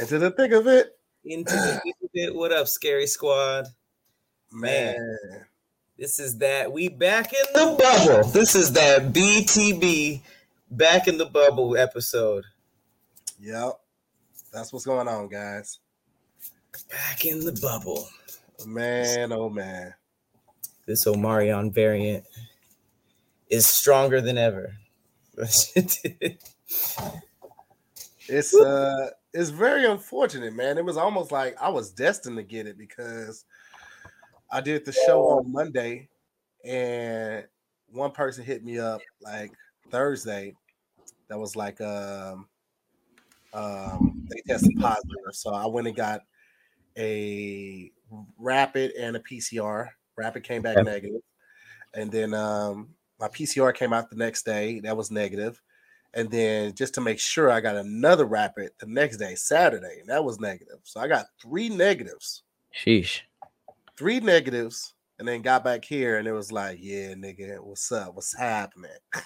Into the thick of it. Into the thick of it. What up, Scary Squad? Man. Man. This is that we back in the bubble. This is that BTB back in the bubble episode. Yep. That's what's going on, guys. Back in the bubble. Man, oh man. This Omarion variant is stronger than ever. it's uh it's very unfortunate, man. It was almost like I was destined to get it because I did the show on Monday and one person hit me up like Thursday that was like um um they tested positive. So I went and got a rapid and a PCR. Rapid came back negative. And then um my PCR came out the next day. That was negative. And then just to make sure, I got another rapid the next day, Saturday, and that was negative. So I got three negatives. Sheesh. Three negatives, and then got back here, and it was like, yeah, nigga, what's up? What's happening?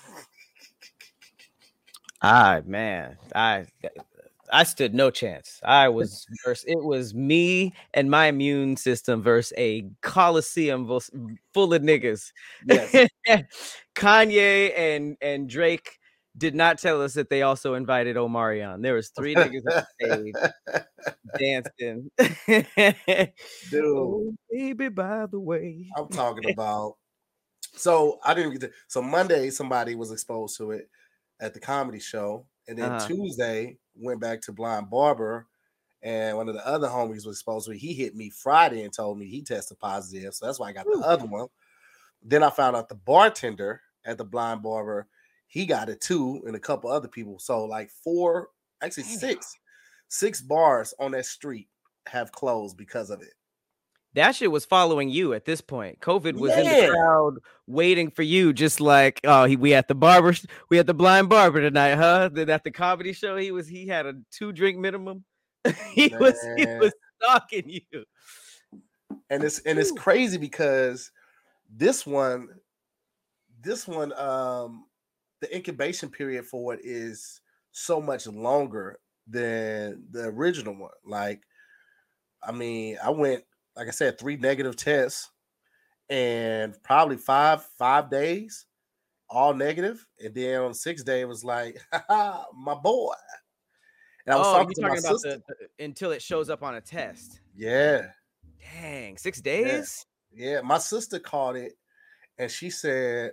ah, man, I I stood no chance. I was versus, it was me and my immune system versus a coliseum full of niggas. Yes. Kanye and and Drake did not tell us that they also invited Omarion. There was three niggas on stage dancing. Dude, oh, baby, by the way, I'm talking about. So I didn't get to. So Monday, somebody was exposed to it at the comedy show, and then uh-huh. Tuesday went back to Blind Barber, and one of the other homies was exposed to it. He hit me Friday and told me he tested positive, so that's why I got Ooh. the other one. Then I found out the bartender at the Blind Barber he got it too, and a couple other people. So like four, actually six, six bars on that street have closed because of it. That shit was following you at this point. COVID was yeah. in the crowd waiting for you, just like oh, he, we at the barber, we at the blind barber tonight, huh? Then at the comedy show, he was he had a two drink minimum. he Man. was he was stalking you. And it's and it's crazy because this one, this one, um, the incubation period for it is so much longer than the original one. Like, I mean, I went, like I said, three negative tests and probably five, five days, all negative. And then on the sixth day, it was like, my boy. And I was oh, talking, talking about the, the, until it shows up on a test. Yeah. Dang, six days? Yeah. yeah. My sister caught it and she said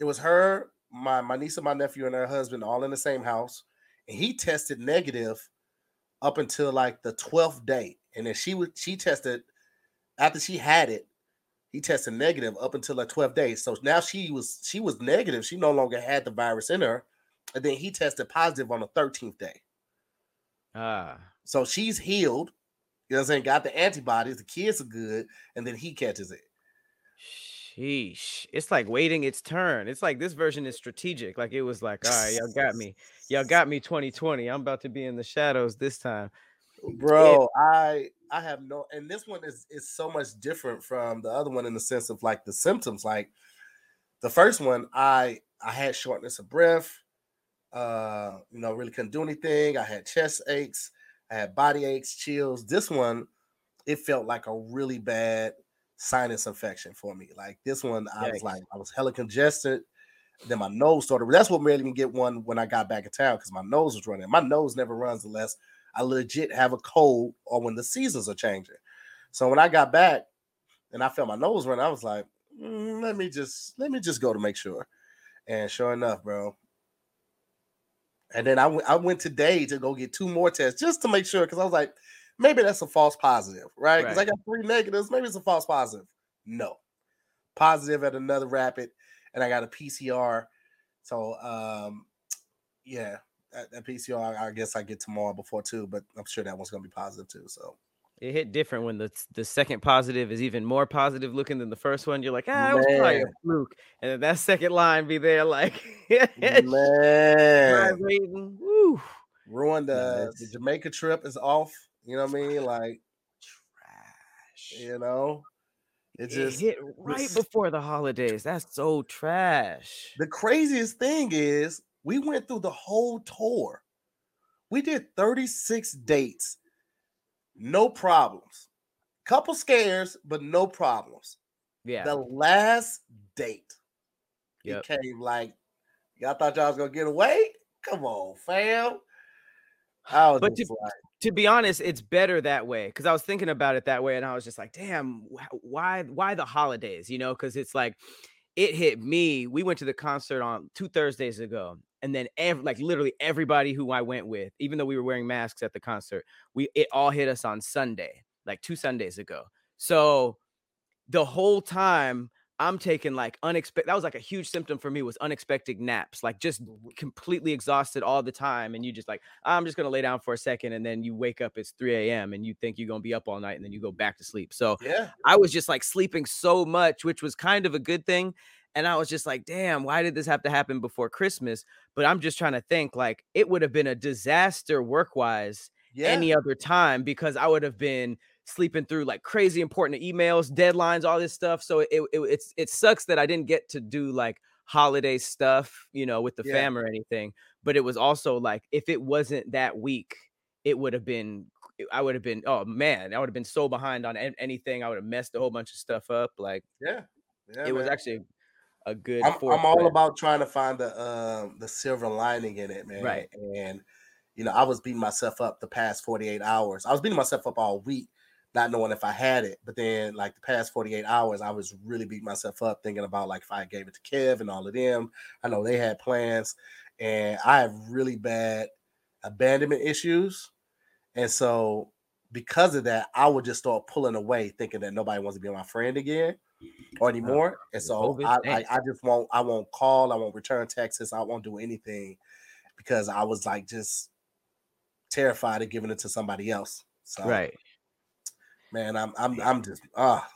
it was her my my niece and my nephew and her husband all in the same house, and he tested negative up until like the 12th day. And then she would she tested after she had it, he tested negative up until the 12th day. So now she was she was negative. She no longer had the virus in her. And then he tested positive on the 13th day. Ah. So she's healed. You know what I'm saying? Got the antibodies, the kids are good, and then he catches it. Sheesh. It's like waiting its turn. It's like this version is strategic. Like it was like, all right, y'all got me. Y'all got me 2020. I'm about to be in the shadows this time. Bro, I I have no and this one is is so much different from the other one in the sense of like the symptoms. Like the first one, I I had shortness of breath, uh, you know, really couldn't do anything. I had chest aches, I had body aches, chills. This one, it felt like a really bad sinus infection for me. Like this one, I was like, I was hella congested. Then my nose started. That's what made me get one when I got back in town because my nose was running. My nose never runs unless I legit have a cold or when the seasons are changing. So when I got back and I felt my nose running, I was like, mm, let me just let me just go to make sure. And sure enough, bro. And then I, w- I went today to go get two more tests just to make sure because I was like, maybe that's a false positive, right? Because right. I got three negatives. Maybe it's a false positive. No, positive at another rapid, and I got a PCR. So, um, yeah, that, that PCR, I guess I get tomorrow before too, but I'm sure that one's gonna be positive too. So. It hit different when the the second positive is even more positive looking than the first one. You're like, ah, it was probably a fluke, and then that second line be there like, man, Woo. ruined the, the Jamaica trip is off. You know what I mean? Like trash. You know, it just it hit right before the holidays. That's so trash. The craziest thing is we went through the whole tour. We did 36 dates, no problems. Couple scares, but no problems. Yeah. The last date, Yep. it came like, y'all thought y'all was gonna get away? Come on, fam. I was But just like, to be honest, it's better that way because I was thinking about it that way, and I was just like, "Damn, why, why the holidays?" You know, because it's like it hit me. We went to the concert on two Thursdays ago, and then like literally everybody who I went with, even though we were wearing masks at the concert, we it all hit us on Sunday, like two Sundays ago. So the whole time I'm taking like unexpected. That was like a huge symptom for me was unexpected naps, like just oh, completely exhausted all the time, and you just like I'm just gonna lay down for a second, and then you wake up it's 3 a.m. and you think you're gonna be up all night, and then you go back to sleep. So yeah, I was just like sleeping so much, which was kind of a good thing. And I was just like, damn, why did this have to happen before Christmas? But I'm just trying to think like it would have been a disaster work wise yeah, any other time because I would have been sleeping through like crazy important emails, deadlines, all this stuff. So it, it it's it sucks that I didn't get to do like holiday stuff, you know, with the Yeah. fam or anything. But it was also like if it wasn't that week, it would have been I would have been oh man, I would have been so behind on anything. I would have messed a whole bunch of stuff up. Like yeah. yeah it was actually a good. I'm, I'm all about trying to find the um the silver lining in it, man. Right. And you know, I was beating myself up the past 48 hours. I was beating myself up all week, not knowing if I had it. But then, like the past 48 hours, I was really beating myself up thinking about like if I gave it to Kev and all of them. I know they had plans, and I have really bad abandonment issues. And so because of that, I would just start pulling away, thinking that nobody wants to be my friend again or anymore. And so I, I. I just won't I won't call, I won't return texts, I won't do anything because I was like just terrified of giving it to somebody else. So right. Man, I'm I'm I'm just ah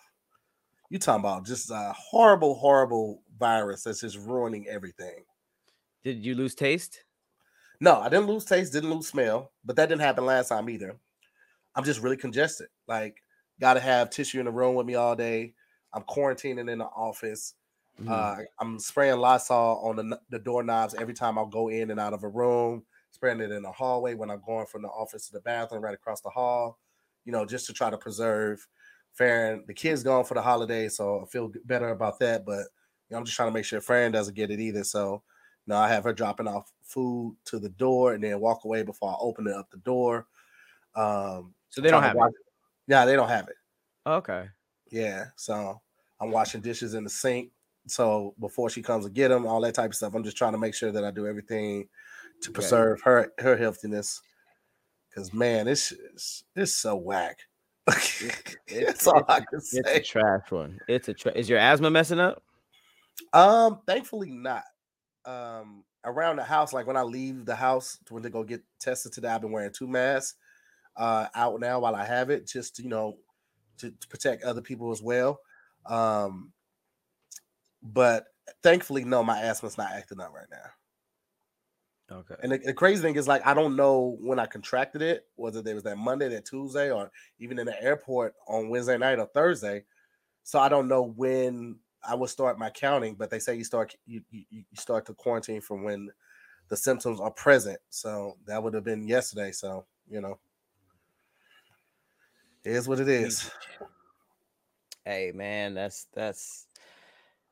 you talking about just a horrible, horrible virus that's just ruining everything. Did you lose taste? No, I didn't lose taste, didn't lose smell, but that didn't happen last time either. I'm just really congested. Like, gotta have tissue in the room with me all day. I'm quarantining in the office. Mhm. Uh, I'm spraying Lysol on the, the doorknobs every time I go in and out of a room, spraying it in the hallway when I'm going from the office to the bathroom right across the hall, you know, just to try to preserve Farron. The kids gone for the holiday, so I feel better about that. But you know, I'm just trying to make sure Farron doesn't get it either. So you know, I have her dropping off food to the door and then walk away before I open it up the door. Um, so they don't have it. Yeah, they don't have it. Okay. Yeah, so I'm washing dishes in the sink. So before she comes to get them, all that type of stuff, I'm just trying to make sure that I do everything to Okay. preserve her her healthiness. Because man, this is it's so whack. That's all I can It's a say. trash one. It's a tra- is your asthma messing up? Um, thankfully not. Um, around the house, like when I leave the house to when to go get tested today, I've been wearing two masks uh out now while I have it, just to, you know, to, to protect other people as well. Um, but thankfully, no, my asthma's not acting up right now. Okay. And the, the crazy thing is, like, I don't know when I contracted it, whether there was that Monday, that Tuesday, or even in the airport on Wednesday night or Thursday. So I don't know when I will start my counting, but they say you start you you, you start to quarantine from when the symptoms are present. So that would have been yesterday. So you know, it is what it is. Hey man, that's that's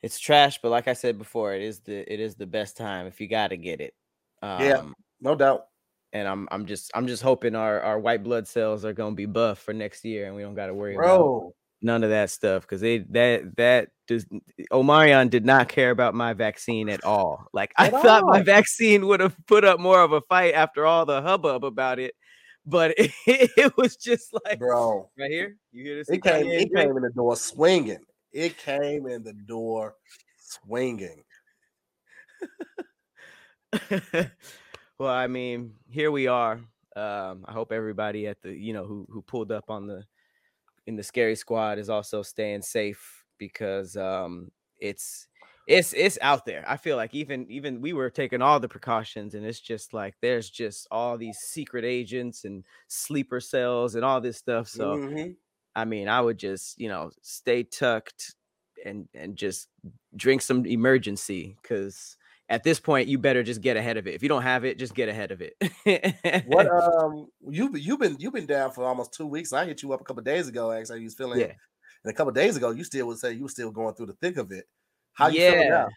it's trash, but like I said before, it is the it is the best time if you got to get it. Um, Yeah. No doubt. and I'm I'm just I'm just hoping our our white blood cells are gonna be buff for next year, and we don't got to worry about Bro, none of that stuff because they that that does Omarion did not care about my vaccine at all. Like I At thought my vaccine would have put up more of a fight after all the hubbub about it, but it, it was just like bro. right here. You hear this? It came, it came in the door swinging. It came in the door swinging. well, I mean, here we are. Um, I hope everybody at the you know who who pulled up on the in the scary squad is also staying safe because um it's it's it's out there. I feel like even even we were taking all the precautions and it's just like there's just all these secret agents and sleeper cells and all this stuff. So Mhm. I mean, I would just, you know, stay tucked and and just drink some Emergen-C because at this point, you better just get ahead of it. If you don't have it, just get ahead of it. what um you you've been you've been down for almost two weeks. I hit you up a couple days ago. Actually, you was feeling. Yeah. And a couple days ago, you still would say you were still going through the thick of it. How you yeah. feeling now?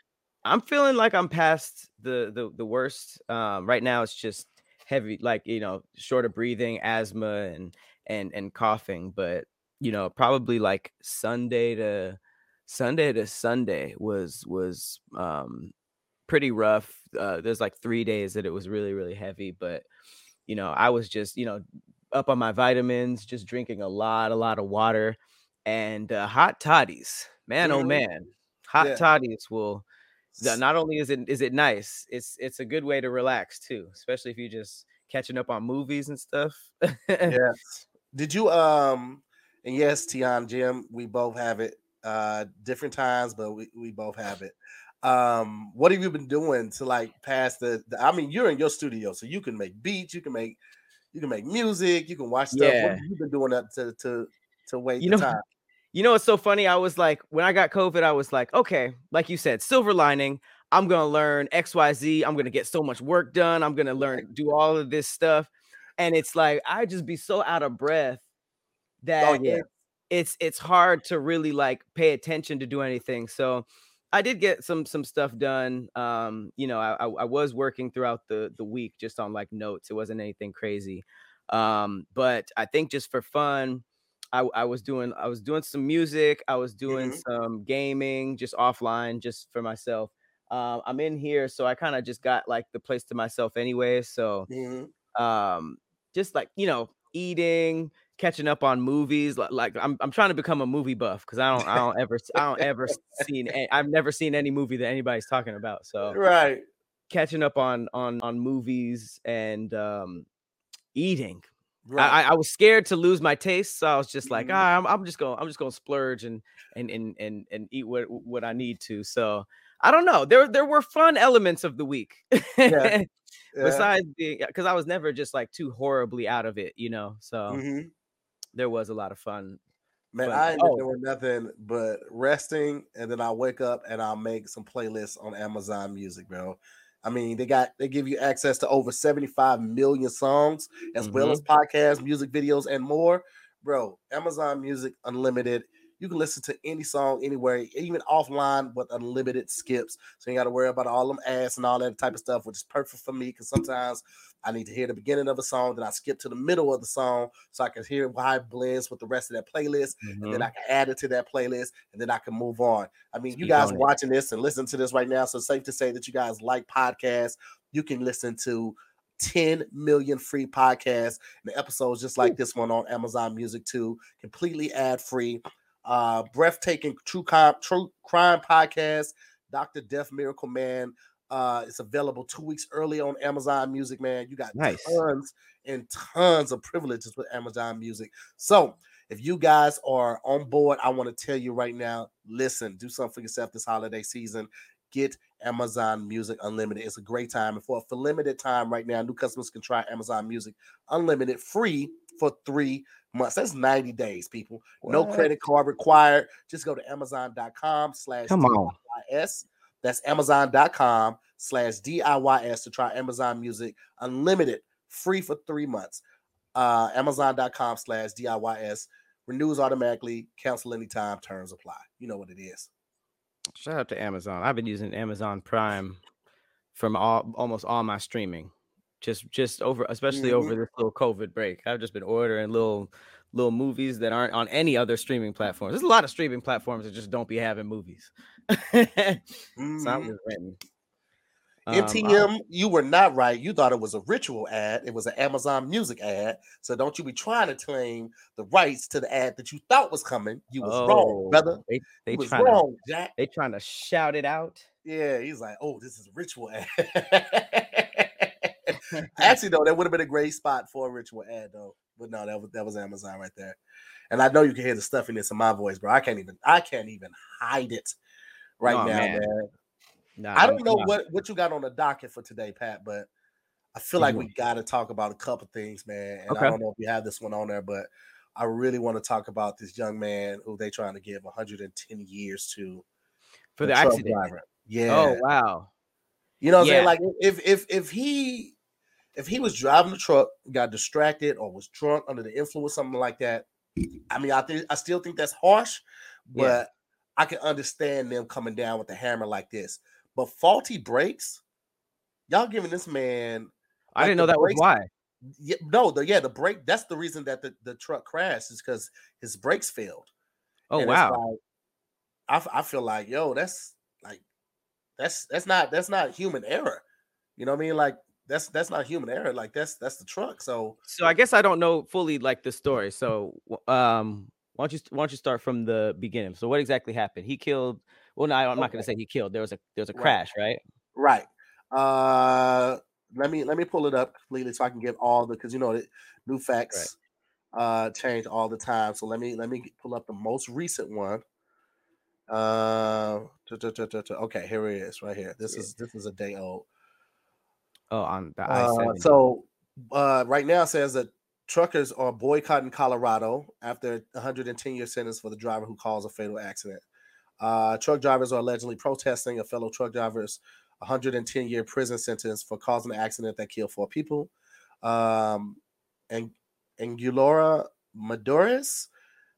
I'm feeling like I'm past the the the worst. Um, right now, it's just heavy, like you know, short of breathing, asthma, and and and coughing. But you know, probably like Sunday to Sunday to Sunday was was um pretty rough. Uh, there's like three days that it was really really heavy, but you know, I was just you know up on my vitamins, just drinking a lot, a lot of water, and uh, hot toddies. Man, oh man, hot yeah. toddies will not only is it is it nice, it's it's a good way to relax too, especially if you're just catching up on movies and stuff. yes. Did you um and yes, Tion Jim, we both have it uh different times, but we, we both have it. Um, what have you been doing to like pass the, the I mean, you're in your studio, so you can make beats, you can make you can make music, you can watch stuff. Yeah. What have you been doing up to to to wait you know, time? You know, it's so funny. I was like, when I got COVID, I was like, okay, like you said, silver lining. I'm gonna learn XYZ. I'm gonna get so much work done. I'm gonna learn do all of this stuff. And it's like I just be so out of breath oh, that oh, yeah. it, it's it's hard to really like pay attention to do anything. So I did get some some stuff done. Um, you know, I, I was working throughout the the week just on like notes. It wasn't anything crazy. Um, but I think just for fun, I, I was doing I was doing some music, I was doing mm-hmm. some gaming just offline, just for myself. Uh, I'm in here, so I kind of just got like the place to myself anyway. So, mm-hmm. um, just like you know, eating, catching up on movies. Like, like I'm I'm trying to become a movie buff because I don't I don't ever I don't ever seen I've never seen any movie that anybody's talking about. So right, catching up on on on movies and um, eating. Right. I, I was scared to lose my taste, so I was just like, mm-hmm. ah, I'm, I'm just going, I'm just going to splurge and and and and and eat what what I need to. So I don't know. There there were fun elements of the week. Yeah. yeah. Besides being, because I was never just like too horribly out of it, you know. So mm-hmm. There was a lot of fun. Man, fun. I ain't oh. doing nothing but resting, and then I wake up and I'll make some playlists on Amazon Music, bro. I mean, they got they give you access to over 75 million songs, as mm-hmm. well as podcasts, music videos, and more. Bro, Amazon Music Unlimited. You can listen to any song anywhere, even offline with unlimited skips. So you got to worry about all them ads and all that type of stuff, which is perfect for me because sometimes I need to hear the beginning of a song, then I skip to the middle of the song so I can hear why it blends with the rest of that playlist, mm-hmm. and then mm-hmm. I can add it to that playlist, and then I can move on. I mean, you guys watching this and listening to this right now, so it's safe to say that you guys like podcasts. You can listen to 10 million free podcasts and episodes just like this one on Amazon Music too, completely ad free. Uh, breathtaking true crime, true crime podcast, Dr. Death Miracle Man, uh, it's available two weeks early on Amazon Music, man. You got nice. tons and tons of privileges with Amazon Music. So if you guys are on board, I want to tell you right now, listen, do something for yourself this holiday season. Get Amazon Music Unlimited. It's a great time. And for, for limited time right now, new customers can try Amazon Music Unlimited free for three months. That's 90 days, people. What? No credit card required. Just go to Amazon.com slash Come on. That's Amazon.com slash DIYS to try Amazon Music Unlimited, free for three months. Uh, Amazon.com slash DIYS. Renews automatically, cancel anytime, terms apply. You know what it is. Shout out to Amazon. I've been using Amazon Prime from all almost all my streaming. Just just over especially mm-hmm. over this little COVID break. I've just been ordering little little movies that aren't on any other streaming platforms. There's a lot of streaming platforms that just don't be having movies. mm-hmm. So MTM, um, you were not right. You thought it was a ritual ad. It was an Amazon Music ad. So don't you be trying to claim the rights to the ad that you thought was coming. You was oh, wrong, brother. They, they was wrong, to, Jack. They trying to shout it out. Yeah, he's like, oh, this is a ritual ad. Actually, though, that would have been a great spot for a ritual ad, though. But no, that was that was Amazon right there. And I know you can hear the stuffiness in my voice, bro. I can't even I can't even hide it right oh, now, man. man. Nah, I don't know what what you got on the docket for today, Pat, but I feel like we got to talk about a couple things, man. And okay. I don't know if you have this one on there, but I really want to talk about this young man who they trying to give 110 years to for the accident. Driver. Yeah. Oh wow. You know what I'm saying? Like if if if he if he was driving the truck, got distracted, or was drunk under the influence, something like that. I mean, I think I still think that's harsh, but yeah. I can understand them coming down with a hammer like this. But faulty brakes, y'all giving this man. Like I didn't know that brakes, was why. Yeah, no, the yeah, the brake. That's the reason that the, the truck crashed is because his brakes failed. Oh and wow! Like, I I feel like yo, that's like that's that's not that's not human error. You know what I mean? Like that's that's not human error. Like that's that's the truck. So so I guess I don't know fully like the story. So um why don't you why don't you start from the beginning? So what exactly happened? He killed. Well, no, I'm okay. not going to say he killed. There was a there was a crash, right? Right. Uh, let me let me pull it up completely so I can get all the because you know new facts right. uh change all the time. So let me let me pull up the most recent one. Uh, okay, here it is, right here. This is this is a day old. Oh, on the uh, so uh, right now says that truckers are boycotting Colorado after 110 year sentence for the driver who caused a fatal accident. Uh, truck drivers are allegedly protesting a fellow truck driver's 110 year prison sentence for causing an accident that killed four people. Um, and Angulora Mederos,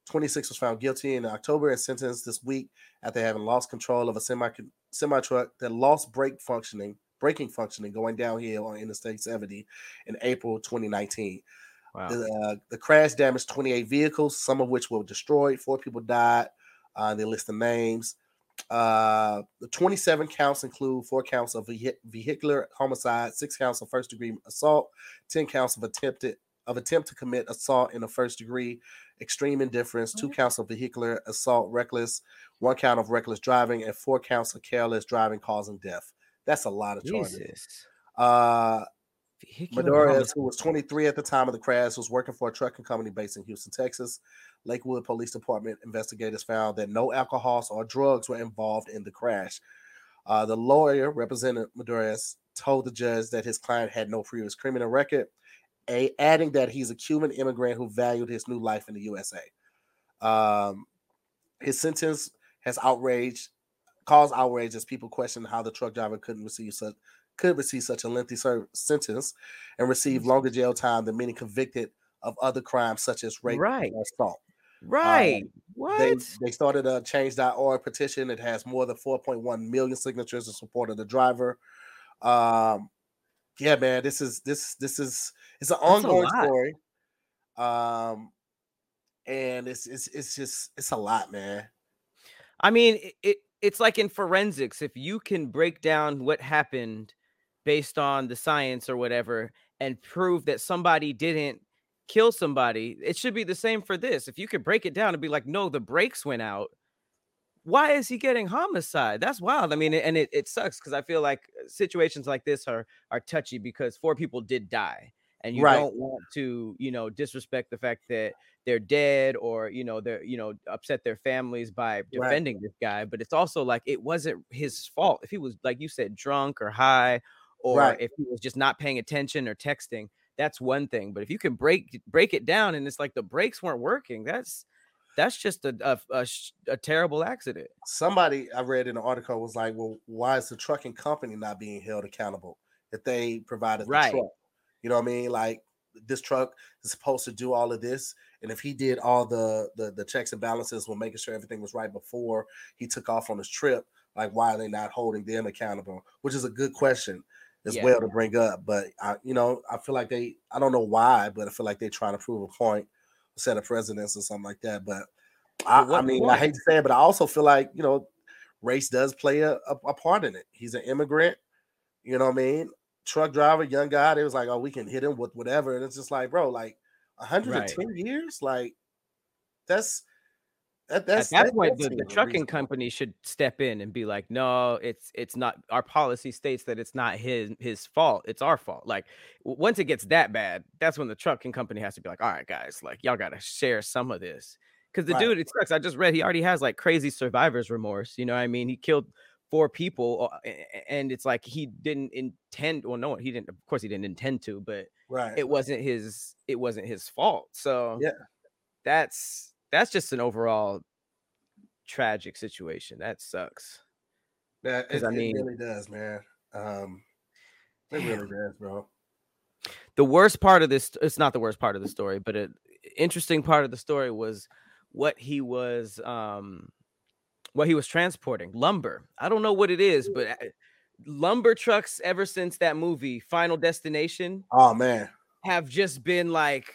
26, was found guilty in October and sentenced this week after having lost control of a semi semi truck that lost brake functioning braking functioning going downhill on Interstate 70 in April 2019. Wow. The, uh, the crash damaged 28 vehicles, some of which were destroyed. Four people died. Uh, they list the names. Uh, the 27 counts include four counts of vehicular homicide, six counts of first degree assault, 10 counts of attempted of attempt to commit assault in a first degree, extreme indifference, two counts of vehicular assault, reckless, one count of reckless driving, and four counts of careless driving causing death. That's a lot of charges. Jesus. Uh, Mederos, who was 23 at the time of the crash, was working for a trucking company based in Houston, Texas. Lakewood Police Department investigators found that no alcohols or drugs were involved in the crash. Uh, the lawyer representing Mederos told the judge that his client had no previous criminal record, a, adding that he's a Cuban immigrant who valued his new life in the USA. Um, his sentence has outraged, caused outrage as people question how the truck driver couldn't receive such could receive such a lengthy sentence and receive mm-hmm. longer jail time than many convicted of other crimes such as rape right. and assault. Right. Um, what? They, they started a change.org petition. It has more than 4.1 million signatures in support of the driver. Um, yeah, man, this is this this is it's an ongoing story. Um, and it's it's it's just it's a lot, man. I mean, it it's like in forensics. If you can break down what happened based on the science or whatever and prove that somebody didn't kill somebody, it should be the same for this. If you could break it down and be like, no, the brakes went out. Why is he getting homicide? That's wild. I mean, and it, it sucks because I feel like uh, situations like this are are touchy because four people did die. And you right. don't want to, you know, disrespect the fact that they're dead or you know they're you know upset their families by defending right. this guy but it's also like it wasn't his fault if he was like you said drunk or high or right. if he was just not paying attention or texting that's one thing but if you can break break it down and it's like the brakes weren't working that's that's just a a, a, a terrible accident somebody i read in an article was like well why is the trucking company not being held accountable if they provided the right. truck you know what i mean like this truck is supposed to do all of this and if he did all the, the the checks and balances when making sure everything was right before he took off on his trip like why are they not holding them accountable which is a good question as yeah. well to bring up. But I, you know, I feel like they, I don't know why, but I feel like they're trying to prove a point, set of precedents or something like that. But I, I mean, I hate to say it, but I also feel like you know, race does play a, a, a, part in it. He's an immigrant, you know what I mean? Truck driver, young guy. They was like, oh, we can hit him with whatever, and it's just like, bro, like 110 right. years, like that's that, that's At that point, the, the trucking company should step in and be like, "No, it's it's not. Our policy states that it's not his his fault. It's our fault." Like once it gets that bad, that's when the trucking company has to be like, "All right, guys, like y'all got to share some of this." Because the right. dude, it sucks. I just read he already has like crazy survivor's remorse. You know, what I mean, he killed four people, uh, and it's like he didn't intend. Well, no, he didn't. Of course, he didn't intend to, but right. it wasn't his. It wasn't his fault. So yeah, that's that's just an overall tragic situation. That sucks. Yeah, it, I mean, it really does, man. Um, it really does, bro. The worst part of this, it's not the worst part of the story, but an interesting part of the story was what he was um what he was transporting lumber. I don't know what it is but uh, lumber trucks ever since that movie final destination Oh man. have just been like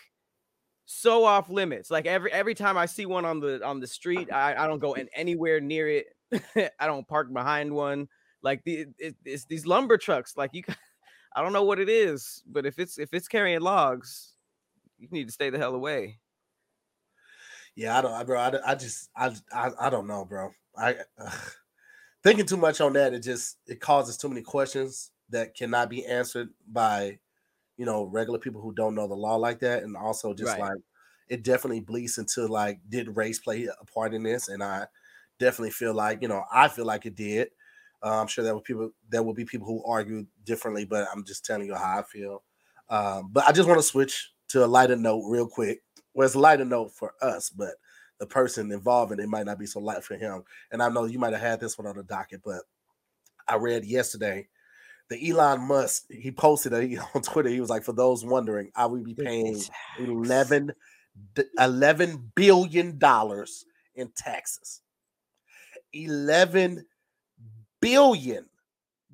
so off limits. Like every every time i see one on the on the street i, I don't go in anywhere near it. I don't park behind one. Like the it, it's these lumber trucks like you i don't know what it is but if it's if it's carrying logs you need to stay the hell away Yeah, I don't, I- bro. I, I just, I, I, I don't know, bro. I thinking too much on that. It just it causes too many questions that cannot be answered by, you know, regular people who don't know the law like that, and also just Right. like it definitely bleeds into like, did race play a part in this? And I definitely feel like, you know, I feel like it did. Uh, I'm sure there were people, there will be people who argue differently, but I'm just telling you how I feel. Um, but I just want to switch to a lighter note real quick. Well, it's a lighter note for us, but the person involved in it might not be so light for him. And I know you might have had this one on the docket, but I read yesterday the Elon Musk he posted a, on Twitter. He was like, "For those wondering, I will be paying 11, d- 11 billion dollars in taxes. 11 billion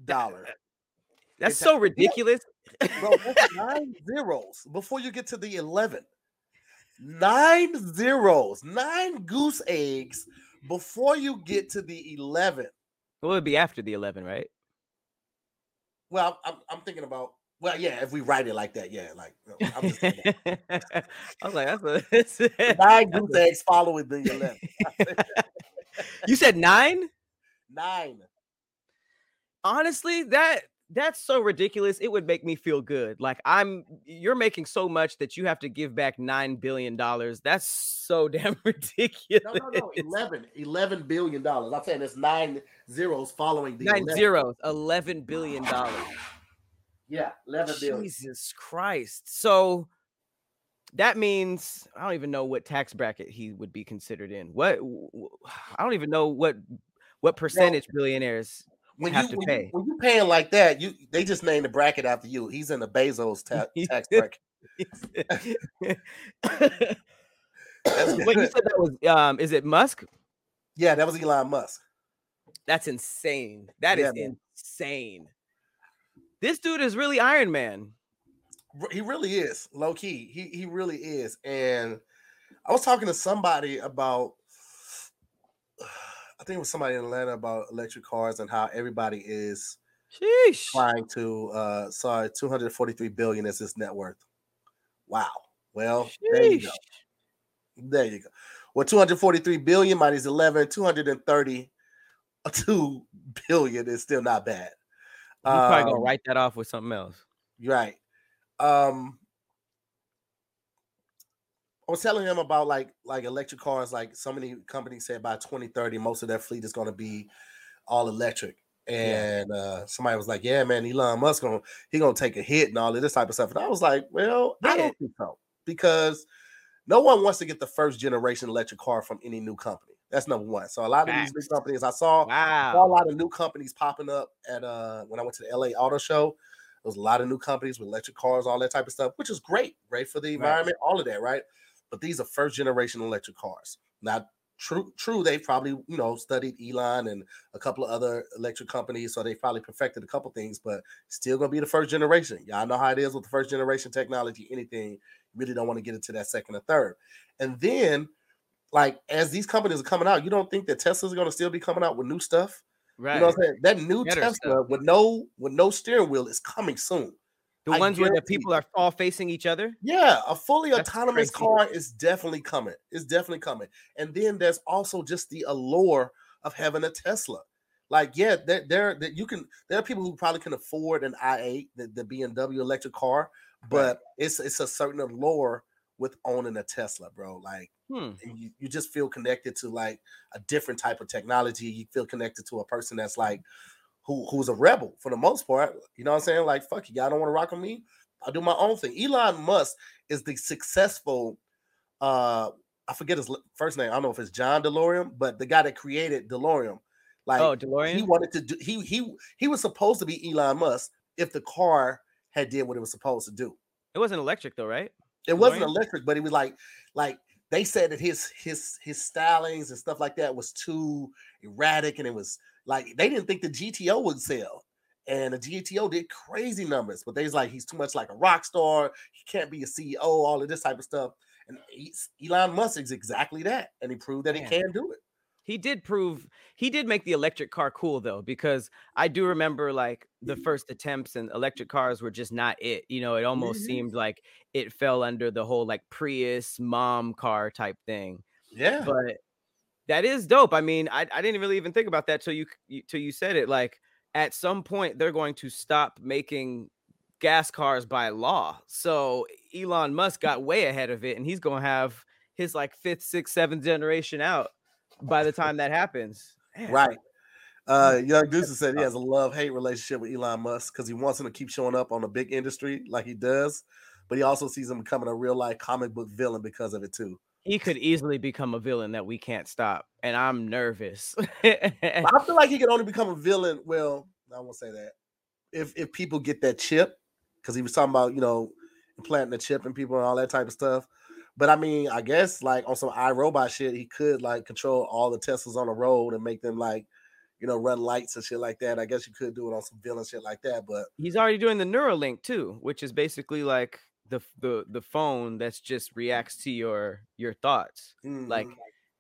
dollars. That's so ridiculous. Bro, nine zeros before you get to the 11. Nine zeros, nine goose eggs before you get to the 11. Well, it would be after the 11, right? Well, I'm, I'm thinking about, well, yeah, if we write it like that, yeah, like, I'm just thinking I was like, that's a, nine goose eggs following the 11. you said nine? Nine. Honestly, that that's so ridiculous. It would make me feel good. Like I'm you're making so much that you have to give back nine billion dollars. That's so damn ridiculous. No, no, no, 11, 11 billion dollars. I'm saying it's nine zeros following the Nine 11. zeros, eleven billion dollars. Yeah, 11 billion. Jesus Christ. So that means I don't even know what tax bracket he would be considered in. What I don't even know what what percentage billionaires When have you, to when pay. you when you paying like that, you they just named the bracket after you. He's in the Bezos ta- tax bracket. Wait, you said that was um is it Musk? Yeah, that was Elon Musk. That's insane. That is Yeah, man. insane. This dude is really Iron Man. He really is low key. He he really is. And I was talking to somebody about. I think it was somebody in Atlanta about electric cars and how everybody is Sheesh. trying to. uh Sorry, two hundred forty-three billion is his net worth. Wow. Well, there you go. There you go. Well, 243 billion minus 11, 232 billion is still not bad. You probably gonna Um, write that off with something else. Right. Um I was telling him about like like electric cars, like so many companies said by 2030, most of their fleet is gonna be all electric. Yeah. And uh somebody was like, Yeah, man, Elon Musk gonna he gonna take a hit and all of this type of stuff. And I was like, Well, I don't think so, because no one wants to get the first generation electric car from any new company. That's number one. So a lot of these Facts. companies I saw saw a lot of new companies popping up at uh when I went to the LA Auto Show. There was a lot of new companies with electric cars, all that type of stuff, which is great, great for the Right. environment, all of that, right? But these are first generation electric cars. Now, true, true, they probably you know studied Elon and a couple of other electric companies, so they probably perfected a couple things, but still gonna be the first generation. Y'all know how it is with the first generation technology. Anything you really don't want to get into that second or third, and then. Like as these companies are coming out, you don't think that Tesla's going to still be coming out with new stuff? Right. You know what I'm saying? That new Better Tesla stuff. with no with no steering wheel is coming soon. The I ones where the people are all facing each other. Yeah, a fully That's autonomous crazy. car is definitely coming. It's definitely coming. And then there's also just the allure of having a Tesla. Like, yeah, there, there that you can there are people who probably can afford an i8, the, the BMW electric car, but it's it's a certain allure with owning a Tesla, bro. Like Hmm. you, you just feel connected to like a different type of technology. You feel connected to a person that's like who who's a rebel for the most part. You know what I'm saying? Like, fuck you, y'all don't want to rock with me. I'll do my own thing. Elon Musk is the successful uh I forget his first name. I don't know if it's John DeLorean, but the guy that created DeLorean. Like oh, DeLorean. he wanted to do he he he was supposed to be Elon Musk if the car had did what it was supposed to do. It wasn't electric though, right? It wasn't electric, but it was like like they said that his his his stylings and stuff like that was too erratic, and it was like they didn't think the GTO would sell. And the GTO did crazy numbers, but they was like he's too much like a rock star. He can't be a CEO, all of this type of stuff. And Elon Musk is exactly that, and he proved that Man. he can do it. He did prove he did make the electric car cool though, because I do remember like the first attempts and electric cars were just not it. You know, it almost mm-hmm. seemed like it fell under the whole like Prius mom car type thing. Yeah. But that is dope. I mean, I, I didn't really even think about that till you till you said it. Like at some point they're going to stop making gas cars by law. So Elon Musk got way ahead of it, and he's gonna have his like fifth, sixth, seventh generation out by the time that happens. Man. Right. Uh, Young Deuce said he has a love hate relationship with Elon Musk because he wants him to keep showing up on the big industry like he does, but he also sees him becoming a real life comic book villain because of it too. He could easily become a villain that we can't stop, and I'm nervous. I feel like he could only become a villain. Well, I won't say that. If if people get that chip, because he was talking about you know implanting the chip in people and all that type of stuff. But I mean, I guess like on some iRobot shit, he could like control all the Teslas on the road and make them like, you know, run lights and shit like that. I guess you could do it on some villain shit like that. But he's already doing the Neuralink too, which is basically like the the the phone that's just reacts to your your thoughts. Mm-hmm. Like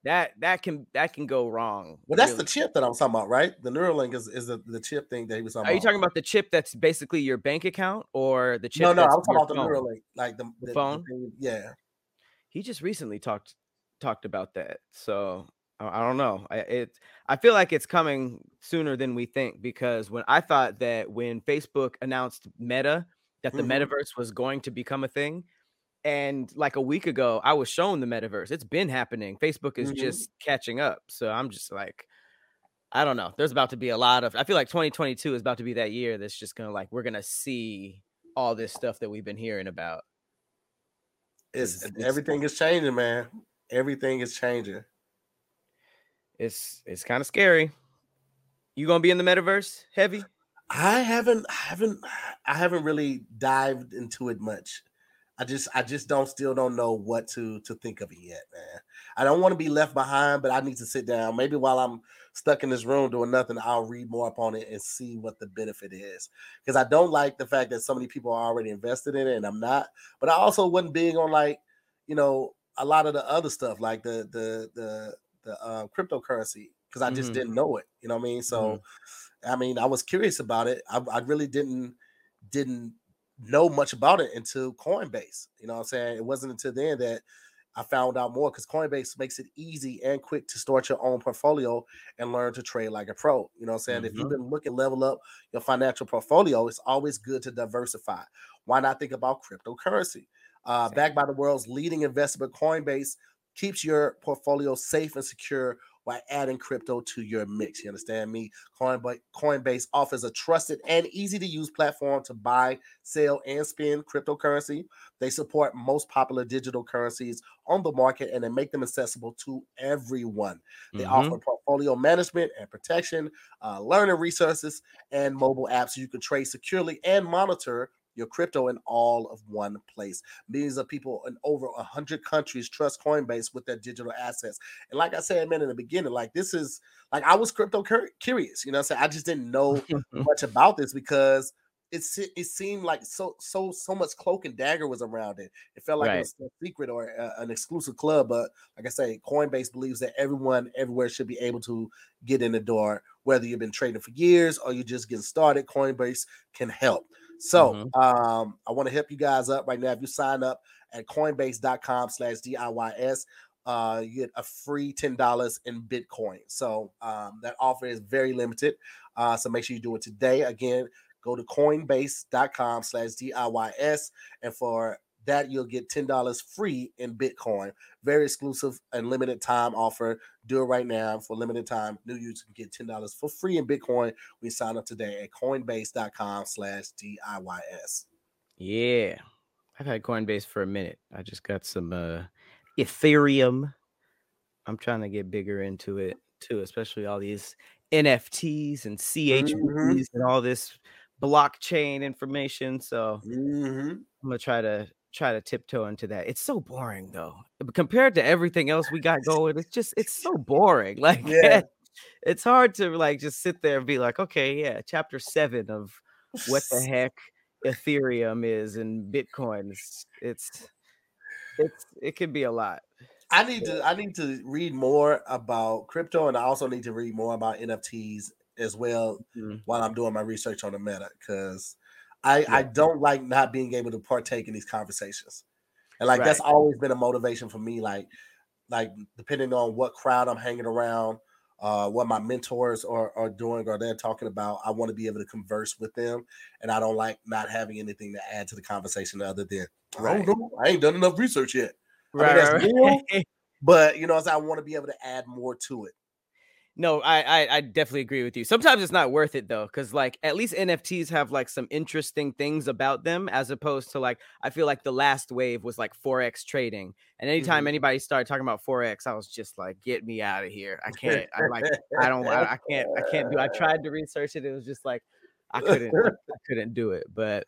that that can that can go wrong. Well, that's really. the chip that I'm talking about, right? The Neuralink is, is the, the chip thing that he was talking about. Are about. you talking about the chip that's basically your bank account or the chip? No, no, I'm talking about the Neuralink, like the, the, the phone. The yeah, he just recently talked talked about that. So I, don't know. I it I feel like it's coming sooner than we think because when I thought that when Facebook announced Meta that the mm-hmm. metaverse was going to become a thing, and like a week ago I was shown the metaverse. It's been happening. Facebook is mm-hmm. just catching up. So I'm just like I don't know. There's about to be a lot of I feel like 2022 is about to be that year that's just going to like we're going to see all this stuff that we've been hearing about. It's, it's everything is changing, man. Everything is changing. It's it's kind of scary. You gonna be in the metaverse heavy? I haven't, I haven't, I haven't really dived into it much. I just, I just don't, still don't know what to to think of it yet, man. I don't want to be left behind, but I need to sit down. Maybe while I'm stuck in this room doing nothing, I'll read more up on it and see what the benefit is. Because I don't like the fact that so many people are already invested in it and I'm not. But I also wasn't big on like, you know, a lot of the other stuff, like the the the the uh, cryptocurrency, because I just mm-hmm. didn't know it. You know what I mean? So, mm-hmm. I mean, I was curious about it. I, I really didn't didn't know much about it until Coinbase. You know what I'm saying? It wasn't until then that I found out more because Coinbase makes it easy and quick to start your own portfolio and learn to trade like a pro. You know what I'm saying? Mm-hmm. If you've been looking level up your financial portfolio, it's always good to diversify. Why not think about cryptocurrency? Uh, backed by the world's leading investment, Coinbase keeps your portfolio safe and secure by adding crypto to your mix. You understand me? Coinbase offers a trusted and easy to use platform to buy, sell, and spend cryptocurrency. They support most popular digital currencies on the market and they make them accessible to everyone. They mm-hmm. offer portfolio management and protection, uh, learning resources, and mobile apps so you can trade securely and monitor your crypto in all of one place. Millions of people in over 100 countries trust Coinbase with their digital assets. And like I said, man, in the beginning, like this is like I was crypto curious, you know, so I just didn't know much about this because it's it seemed like so so so much cloak and dagger was around it. It felt like right. it was a secret or a, an exclusive club. But like I say, Coinbase believes that everyone everywhere should be able to get in the door, whether you've been trading for years or you're just getting started. Coinbase can help. So mm-hmm. um, I want to help you guys up right now. If you sign up at coinbase.com slash DIYS, uh, you get a free $10 in Bitcoin. So um, that offer is very limited. Uh, so make sure you do it today. Again, go to coinbase.com slash DIYS. And for that you'll get $10 free in Bitcoin. Very exclusive and limited time offer. Do it right now for limited time. New users can get $10 for free in Bitcoin. We sign up today at coinbase.com slash DIYS. Yeah. I've had Coinbase for a minute. I just got some uh Ethereum. I'm trying to get bigger into it too, especially all these NFTs and CHPs mm-hmm. and all this blockchain information. So mm-hmm. I'm gonna try to try to tiptoe into that. It's so boring though. Compared to everything else we got going, it's just it's so boring. Like yeah. it's hard to like just sit there and be like, okay, yeah, chapter seven of what the heck Ethereum is and Bitcoin. It's it's it's it can be a lot. I need to I need to read more about crypto and I also need to read more about NFTs as well mm-hmm. while I'm doing my research on the meta because I yeah. I don't like not being able to partake in these conversations. And like right. that's always been a motivation for me like like depending on what crowd I'm hanging around, uh, what my mentors are, are doing or they're talking about, I want to be able to converse with them. And I don't like not having anything to add to the conversation other than right. I don't know, I ain't done enough research yet. Right, I mean, right. Cool, but you know, as I want to be able to add more to it. No, I, I, I definitely agree with you. Sometimes it's not worth it though, because like at least NFTs have like some interesting things about them, as opposed to like I feel like the last wave was like forex trading, and anytime mm-hmm. anybody started talking about forex, I was just like, get me out of here. I can't. I like. I don't. I, I can't. I can't do. I tried to research it. It was just like I couldn't. I couldn't do it. But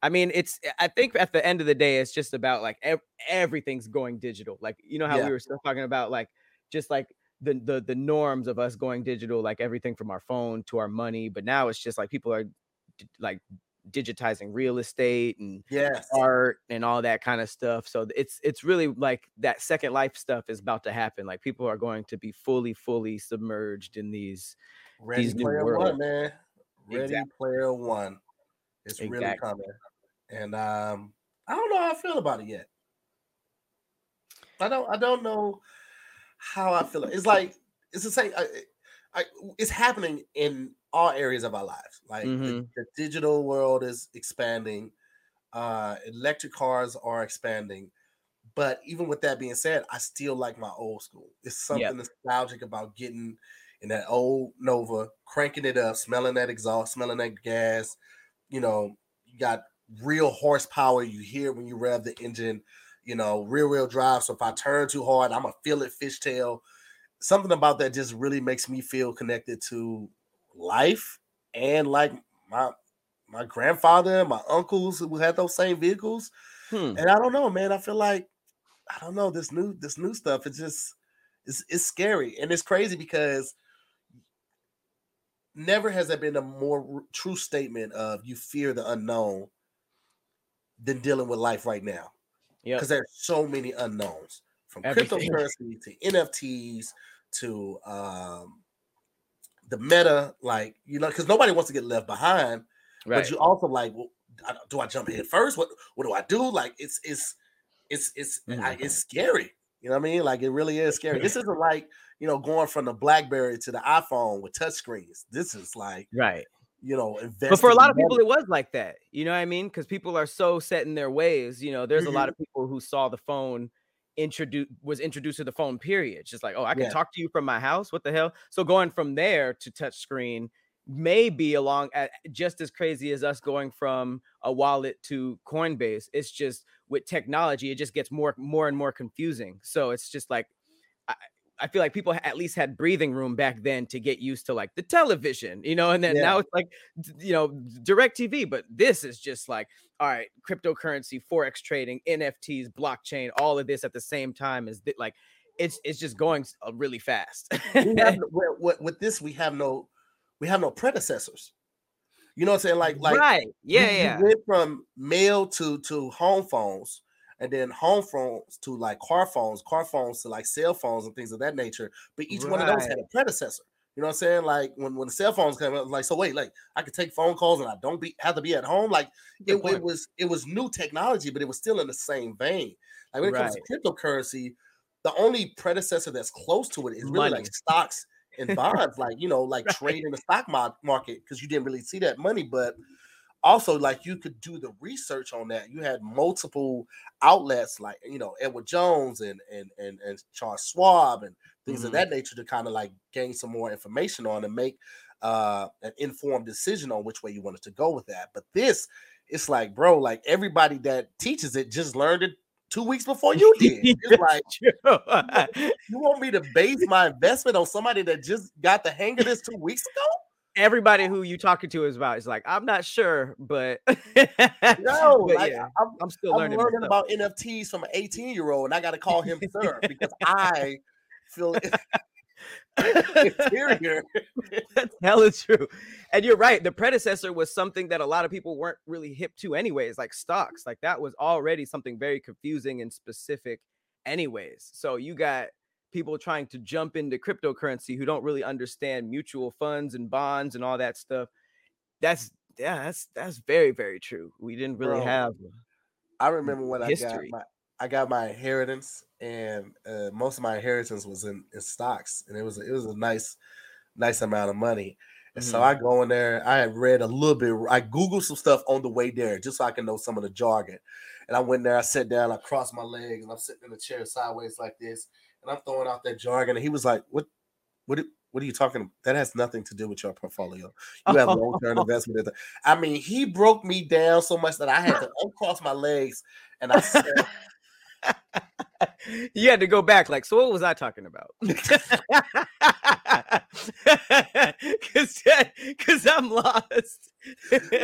I mean, it's. I think at the end of the day, it's just about like ev- everything's going digital. Like you know how yeah. we were still talking about like just like the the the norms of us going digital, like everything from our phone to our money. But now it's just like people are like digitizing real estate and yes. art and all that kind of stuff. So it's it's really like that second life stuff is about to happen. Like people are going to be fully, fully submerged in these Ready these new player worlds. one, man. Ready exactly. player one. It's exactly. really coming. And um, I don't know how I feel about it yet. I don't I don't know how I feel. It's like it's the same. I, I, it's happening in all areas of our lives. Like mm-hmm. the, the, digital world is expanding. Uh, electric cars are expanding. But even with that being said, I still like my old school. It's something yep. nostalgic about getting in that old Nova, cranking it up, smelling that exhaust, smelling that gas. You know, you got real horsepower. You hear when you rev the engine you know, rear wheel drive. So if I turn too hard, I'm gonna feel it fishtail. Something about that just really makes me feel connected to life and like my my grandfather and my uncles who had those same vehicles. Hmm. And I don't know, man. I feel like I don't know this new this new stuff. It's just it's it's scary and it's crazy because never has there been a more true statement of you fear the unknown than dealing with life right now. Yeah. Because there's so many unknowns from Everything. cryptocurrency to NFTs to um the meta, like you know, because nobody wants to get left behind. Right. But you also like, well, do I jump in first? What what do I do? Like it's it's it's it's mm-hmm. I, it's scary. You know what I mean? Like it really is scary. this isn't like you know going from the BlackBerry to the iPhone with touch screens. This is like right you know, But for a lot of people, it was like that. You know what I mean? Because people are so set in their ways. You know, there's mm-hmm. a lot of people who saw the phone introduce was introduced to the phone. Period. Just like, oh, I can yeah. talk to you from my house. What the hell? So going from there to touch screen may be along at just as crazy as us going from a wallet to Coinbase. It's just with technology, it just gets more more and more confusing. So it's just like I feel like people at least had breathing room back then to get used to like the television, you know, and then yeah. now it's like, you know, DirecTV. But this is just like, all right, cryptocurrency, Forex trading, NFTs, blockchain, all of this at the same time is th- like, it's it's just going uh, really fast. have, with, with this, we have no we have no predecessors. You know what I'm saying? Like, like right, yeah, we, yeah. We went from mail to to home phones and then home phones to like car phones, car phones to like cell phones and things of that nature. But each right. one of those had a predecessor. You know what I'm saying? Like when, when the cell phones came out, like so wait, like I could take phone calls and I don't be have to be at home. Like it, it, was it was new technology, but it was still in the same vein. Like when it right. comes to cryptocurrency, the only predecessor that's close to it is really like stocks and bonds, like you know, like right. trading the stock market because you didn't really see that money, but also like you could do the research on that. You had multiple outlets like you know Edward Jones and and and, and Charles Schwab and things mm-hmm. of that nature to kind of like gain some more information on and make uh an informed decision on which way you wanted to go with that. But this, it's like, bro, like everybody that teaches it just learned it two weeks before you did. It's like you want me to base my investment on somebody that just got the hang of this two weeks ago? Everybody who you talking to is about is like, I'm not sure, but no, but yeah, I'm, I'm, still learning, I'm learning about NFTs from an 18 year old, and I got to call him sir because I feel Interior. That's hella true. And you're right. The predecessor was something that a lot of people weren't really hip to, anyways, like stocks. Like that was already something very confusing and specific, anyways. So you got people trying to jump into cryptocurrency who don't really understand mutual funds and bonds and all that stuff. That's yeah, that's that's very, very true. We didn't really Bro, have I remember when history. I got my I got my inheritance and uh, most of my inheritance was in, in stocks, and it was it was a nice nice amount of money. And mm-hmm. so I go in there. I had read a little bit. I googled some stuff on the way there just so I can know some of the jargon. And I went there. I sat down. I crossed my legs, and I'm sitting in the chair sideways like this, and I'm throwing out that jargon. And he was like, "What? What? What are you talking about? That has nothing to do with your portfolio. You have long term investment. I mean, he broke me down so much that I had to uncross my legs, and I said, you had to go back like so what was i talking about because because i'm lost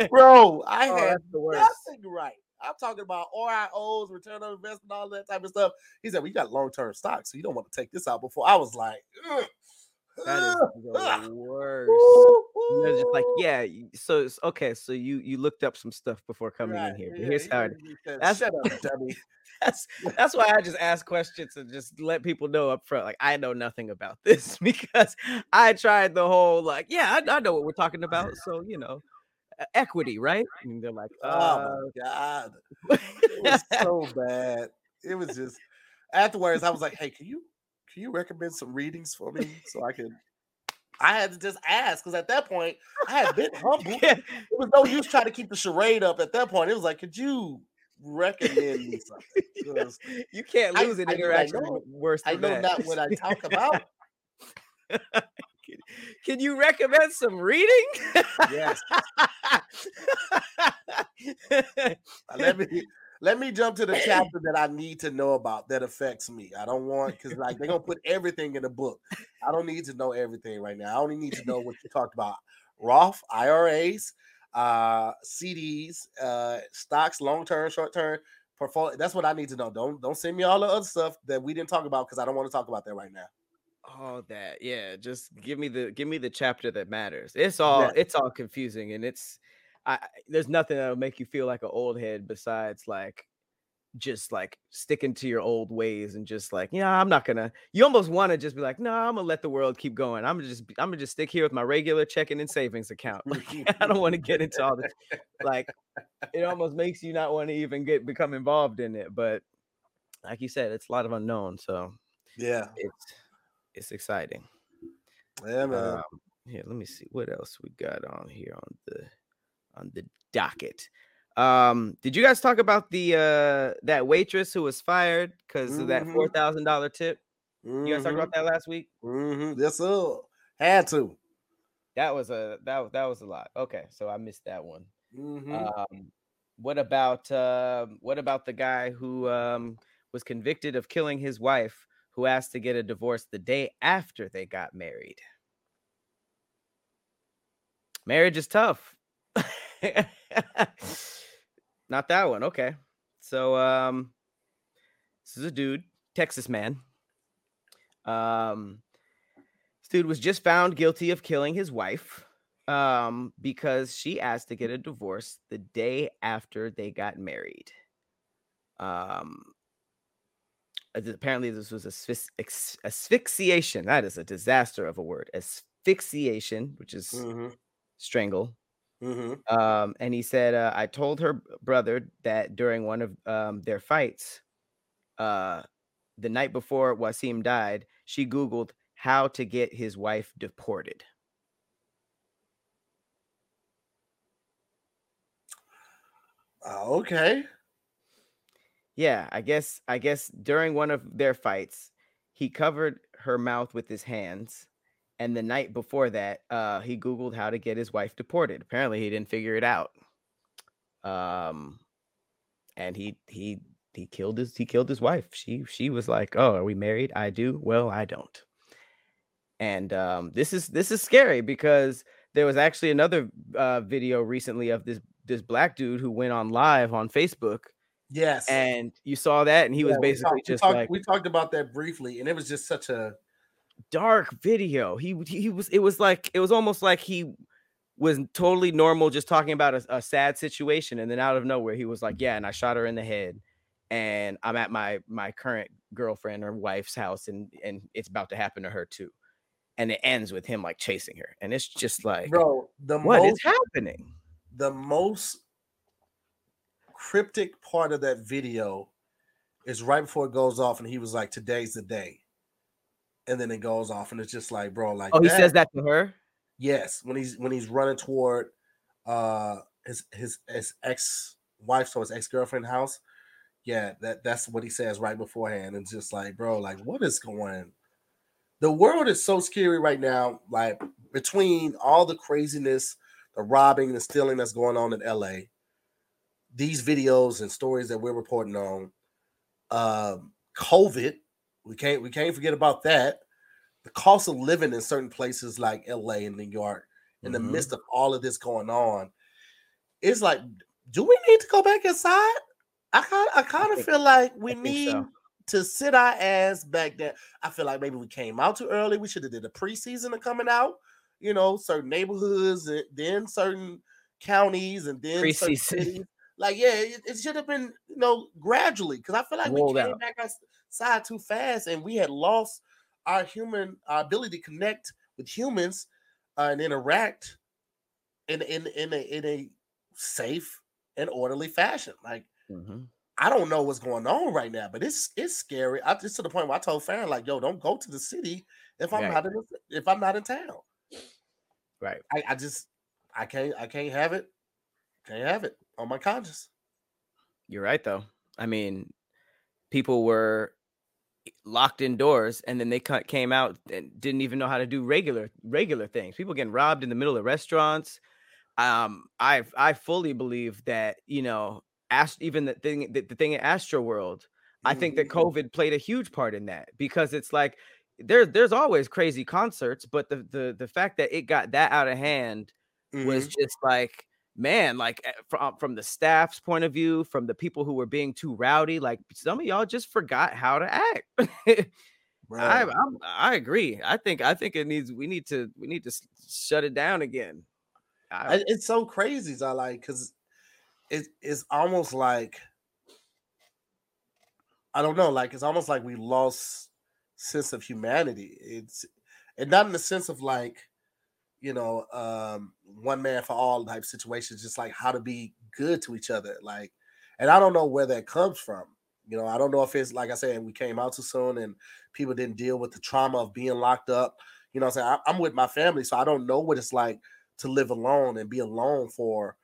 bro i oh, had nothing right i'm talking about rios return on investment all that type of stuff he said we well, got long-term stocks so you don't want to take this out before i was like Ugh. That is the worst. They're just like, yeah. So it's okay. So you you looked up some stuff before coming right. in here. But here's how. It, that's shut up, dummy. that's that's why I just ask questions and just let people know up front. Like I know nothing about this because I tried the whole like, yeah, I, I know what we're talking about. So you know, equity, right? And they're like, uh, oh my god, it was so bad. It was just afterwards. I was like, hey, can you can you recommend some readings for me so I can I had to just ask because at that point I had been humble. Yeah. It was no use trying to keep the charade up at that point. It was like, could you recommend me something. You can't lose I, an interaction I know, worse I know that. not what I talk about. Can you recommend some reading? yes. let me let me jump to the chapter that I need to know about that affects me. I don't want because like they're gonna put everything in the book. I don't need to know everything right now. I only need to know what you talked about. Roth IRAs, uh, CDs, uh, stocks, long term, short term portfolio. That's what I need to know. Don't don't send me all the other stuff that we didn't talk about because I don't want to talk about that right now. All that, yeah. Just give me the give me the chapter that matters. It's all yeah. it's all confusing and it's I there's nothing that'll make you feel like an old head besides like just like sticking to your old ways and just like, yeah, I'm not gonna. You almost want to just be like, no, I'm gonna let the world keep going. I'm gonna just, I'm gonna just stick here with my regular checking and savings account. Like, I don't want to get into all this. Like, it almost makes you not want to even get become involved in it. But like you said, it's a lot of unknown. So yeah, it's it's exciting. Yeah, man. Um, here, let me see what else we got on here on the on the docket. Um, did you guys talk about the uh that waitress who was fired because mm-hmm. of that four mm-hmm. thousand dollar tip? Mm-hmm. You guys talked about mm-hmm. that last week? Mm-hmm. Yes, sir. Had to. That was a that that was a lot. Okay, so I missed that one. Mm-hmm. Um, what about uh, what about the guy who um was convicted of killing his wife, who asked to get a divorce the day after they got married? Marriage is tough. Not that one. Okay. So um this is a dude, Texas man. Um this dude was just found guilty of killing his wife um because she asked to get a divorce the day after they got married. Um apparently this was asphyxiation. That is a disaster of a word. Asphyxiation, which is mm-hmm. strangle Mm-hmm. Um, and he said, uh, I told her brother that during one of um, their fights, uh, the night before Wasim died, she Googled how to get his wife deported. Uh, okay. Yeah, I guess I guess during one of their fights, he covered her mouth with his hands and the night before that, uh, he Googled how to get his wife deported. Apparently, he didn't figure it out. Um, and he he he killed his he killed his wife. She she was like, "Oh, are we married? I do. Well, I don't." And um, this is this is scary because there was actually another uh, video recently of this this black dude who went on live on Facebook. Yes, and you saw that, and he yeah, was basically we talk, just we talked, like we talked about that briefly, and it was just such a dark video. He he was it was like it was almost like he was totally normal, just talking about a, a sad situation, and then out of nowhere he was like, "Yeah," and I shot her in the head, and I'm at my my current girlfriend or wife's house, and and it's about to happen to her too and it ends with him like chasing her, and it's just like, bro, the what most, is happening? The most cryptic part of that video is right before it goes off, and he was like, "Today's the day," and then it goes off, and it's just like, bro, like, oh, he says that to her. Yes, when he's when he's running toward uh his his his ex wife, so his ex girlfriend house. Yeah, that that's what he says right beforehand. And just like, bro, like, what is going the world is so scary right now. Like between all the craziness, the robbing, the stealing that's going on in LA, these videos and stories that we're reporting on, um, COVID, we can't we can't forget about that. The cost of living in certain places like LA and New York, in mm-hmm. the midst of all of this going on, it's like, do we need to go back inside? I kind I kind of feel like we need so to sit our ass back there. I feel like maybe we came out too early. We should have did a preseason of coming out. You know, certain neighborhoods, and then certain counties, and then preseason. Like, yeah, it, it, should have been you know gradually because I feel like Rolled we came out. back outside too fast, and we had lost our human our ability to connect with humans uh, and interact in in in a, in a safe and orderly fashion. Like. Mm-hmm I don't know what's going on right now, but it's it's scary. I just to the point where I told Farron, like, yo, don't go to the city if I'm right. not in if I'm not in town. Right. I, I just I can't I can't have it. Can't have it on my conscience. You're right though. I mean, people were locked indoors and then they came out and didn't even know how to do regular regular things. People getting robbed in the middle of restaurants. Um, I I fully believe that you know Ast- even the thing the, the thing in Astroworld. I think that mm-hmm. COVID played a huge part in that because it's like there's there's always crazy concerts, but the the the fact that it got that out of hand mm-hmm. was just like man, like eh, from from the staff's point of view, from the people who were being too rowdy, like some of y'all just forgot how to act. I I'm, i agree. I think I think it needs we need to we need to shut it down again. I, it's so crazy, I like because it, it's almost like I don't know, like it's almost like we lost sense of humanity. It's and not in the sense of like, you know, um, one man for all type situations, just like how to be good to each other. Like, and I don't know where that comes from. You know, I don't know if it's like I said, we came out too soon and people didn't deal with the trauma of being locked up. You know, I'm saying I, I'm with my family, so I don't know what it's like to live alone and be alone for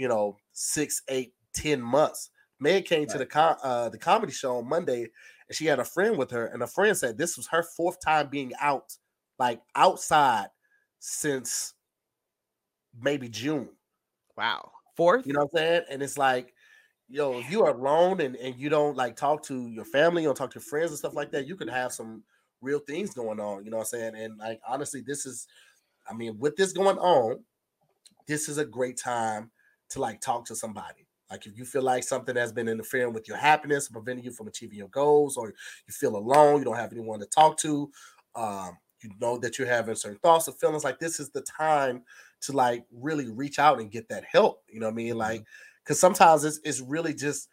you know, six, eight, ten months. May came right. to the com- uh, the comedy show on Monday, and she had a friend with her, and a friend said this was her fourth time being out, like outside, since maybe June. Wow, fourth. You know what I'm saying? And it's like, yo, if you are alone and, and you don't like talk to your family or talk to friends and stuff like that, you could have some real things going on. You know what I'm saying? And like honestly, this is, I mean, with this going on, this is a great time to like talk to somebody. Like if you feel like something has been interfering with your happiness, preventing you from achieving your goals, or you feel alone, you don't have anyone to talk to, um, you know that you're having certain thoughts or feelings, like this is the time to like really reach out and get that help. You know what I mean? Like, because mm-hmm. sometimes it's it's really just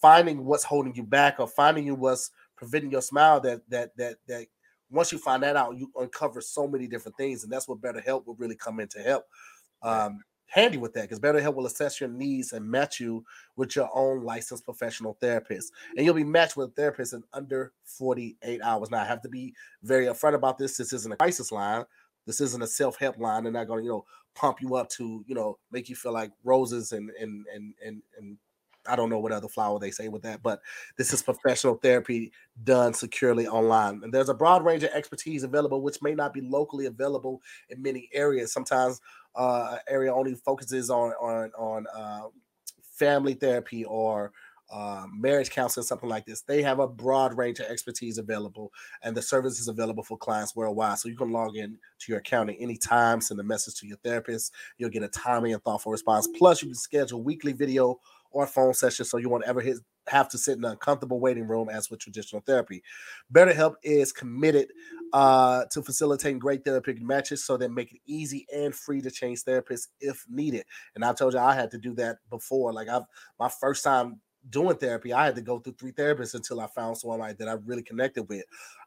finding what's holding you back or finding you what's preventing your smile that that that that once you find that out, you uncover so many different things, and that's what BetterHelp will really come in to help. Um, handy with that because BetterHelp will assess your needs and match you with your own licensed professional therapist. And you'll be matched with a therapist in under 48 hours. Now, I have to be very upfront about this. This isn't a crisis line. This isn't a self-help line. They're not going to, you know, pump you up to, you know, make you feel like roses and and and and and I don't know what other flower they say with that, but this is professional therapy done securely online. And there's a broad range of expertise available, which may not be locally available in many areas. Sometimes uh, area only focuses on on on uh, family therapy or uh, marriage counseling, something like this. They have a broad range of expertise available, and the service is available for clients worldwide. So you can log in to your account at any time, send a message to your therapist. You'll get a timely and thoughtful response. Plus, you can schedule weekly video or phone sessions so you won't ever hit, have to sit in an uncomfortable waiting room as with traditional therapy. BetterHelp is committed uh, to facilitating great therapeutic matches so they make it easy and free to change therapists if needed. And I told you I had to do that before. Like I've my first time doing therapy, I had to go through three therapists until I found someone like that I really connected with.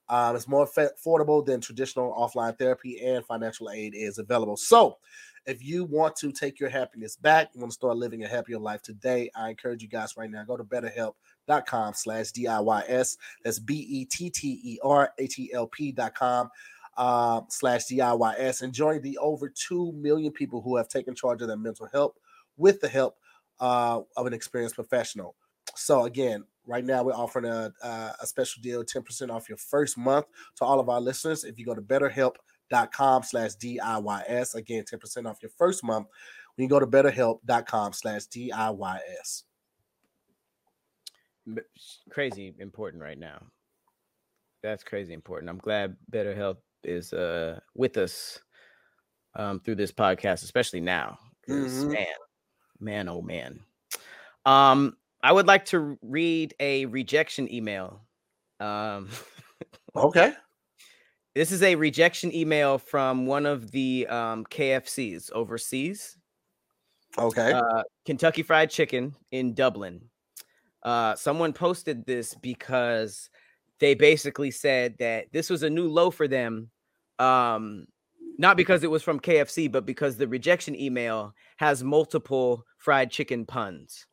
Um, it's more affordable than traditional offline therapy, and financial aid is available. So, if you want to take your happiness back, you want to start living a happier life today, I encourage you guys right now go to betterhelp.com slash DIYS. That's B E T T E R H E L P.com uh, slash DIYS and join the over 2 million people who have taken charge of their mental health with the help uh, of an experienced professional. So again, right now we're offering a, a special deal, 10% off your first month to all of our listeners. If you go to betterhelp.com slash DIYS, again, 10% off your first month. When you go to betterhelp.com slash DIYS. Crazy important right now. That's crazy important. I'm glad BetterHelp is uh, with us um, through this podcast, especially now. Mm-hmm. Man, man, oh man. Um, I would like to read a rejection email. Um, okay. This is a rejection email from one of the um, KFCs overseas. Okay. Uh, Kentucky Fried Chicken in Dublin. Uh, someone posted this because they basically said that this was a new low for them. Um, not because it was from KFC, but because the rejection email has multiple fried chicken puns.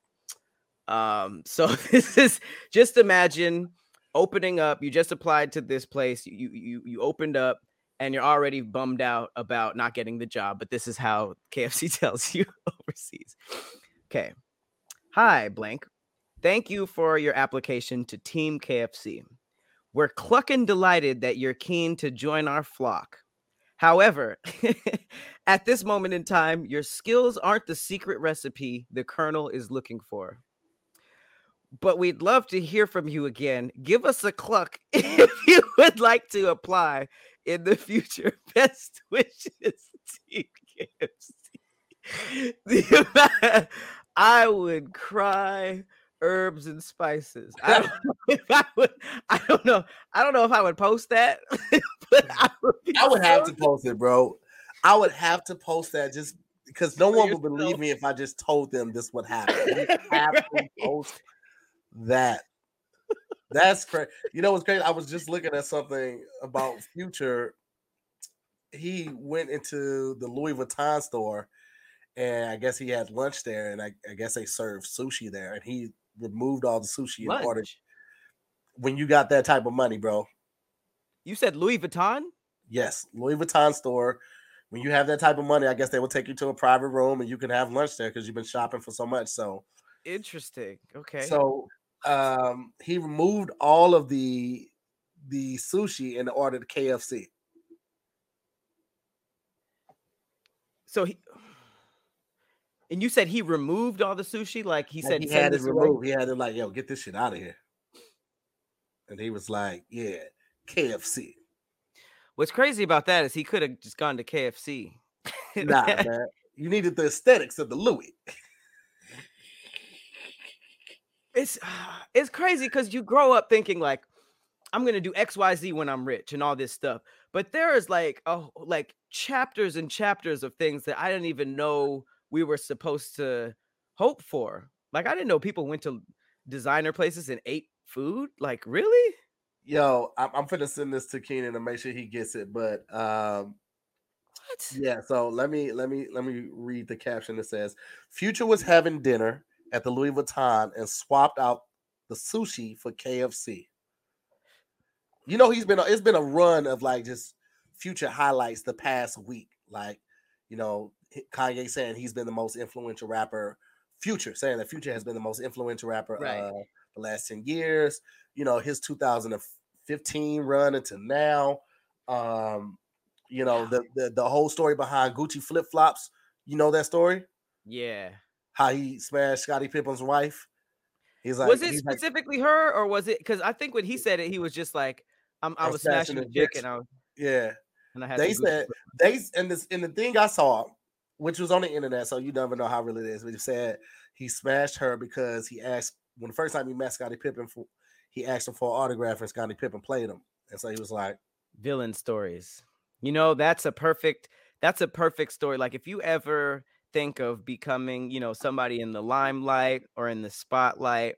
Um, so this is just imagine opening up. You just applied to this place. You you you opened up and you're already bummed out about not getting the job. But this is how KFC tells you overseas. Okay. Hi, blank. Thank you for your application to Team KFC. We're clucking delighted that you're keen to join our flock. However, at this moment in time, your skills aren't the secret recipe the Colonel is looking for but we'd love to hear from you again. Give us a cluck if you would like to apply in the future. Best wishes, Team KFC. I would cry herbs and spices. I don't know if I would. I don't know. I don't know if I would post that, but mm. I would, I would so have to post it, bro. I would have to post that just because no one would believe me if I just told them this would happen. Have to post that. That's crazy. You know what's crazy? I was just looking at something about Future. He went into the Louis Vuitton store, and I guess he had lunch there, and I, I guess they served sushi there, and he removed all the sushi lunch. and ordered. When you got that type of money, bro. You said Louis Vuitton? Yes, Louis Vuitton store. When you have that type of money, I guess they will take you to a private room and you can have lunch there because you've been shopping for so much. So interesting. Okay. So um, he removed all of the the sushi and ordered KFC. So he and you said he removed all the sushi, like he said he had it removed. He had it like, yo, get this shit out of here. And he was like, Yeah, KFC. What's crazy about that is he could have just gone to KFC. nah, man. You needed the aesthetics of the Louis. it's it's crazy because you grow up thinking like I'm gonna do XYZ when I'm rich and all this stuff. But there is like oh like chapters and chapters of things that I didn't even know we were supposed to hope for. Like I didn't know people went to designer places and ate food. Like really? Yo, I'm, I'm gonna send this to Keenan to make sure he gets it. But um what? yeah, so let me let me let me read the caption that says Future was having dinner at the Louis Vuitton and swapped out the sushi for KFC. You know, he's been it's been a run of like just future highlights the past week. Like, you know, Kanye saying he's been the most influential rapper. Future saying that Future has been the most influential rapper right. uh, the last 10 years. You know, his 2015 run into now. Um, you know, the, the the whole story behind Gucci flip flops. You know that story? Yeah how he smashed Scottie Pippen's wife. He's like, was it he's like, specifically her or was it because I think when he said it, he was just like, I'm, I was smashing the dick and I was yeah. and I had They said they and this and the thing I saw, which was on the internet, so you never know how real it is. But he said he smashed her because he asked when the first time he met Scottie Pippen for he asked him for an autograph and Scottie Pippen played him. And so he was like, villain stories. You know, that's a perfect that's a perfect story. Like if you ever think of becoming, you know, somebody in the limelight or in the spotlight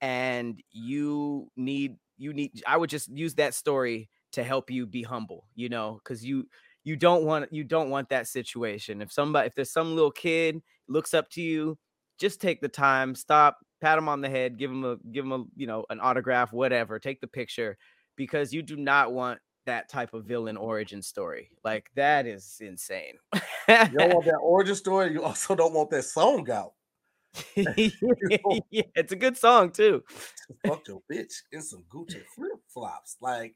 and you need you need I would just use that story to help you be humble, you know, cuz you you don't want you don't want that situation. If somebody if there's some little kid looks up to you, just take the time, stop, pat him on the head, give him a give him a, you know, an autograph, whatever, take the picture because you do not want that type of villain origin story. Like that is insane. You don't want that origin story. You also don't want that song out. yeah, it's a good song too. Fuck your bitch in some Gucci flip flops. Like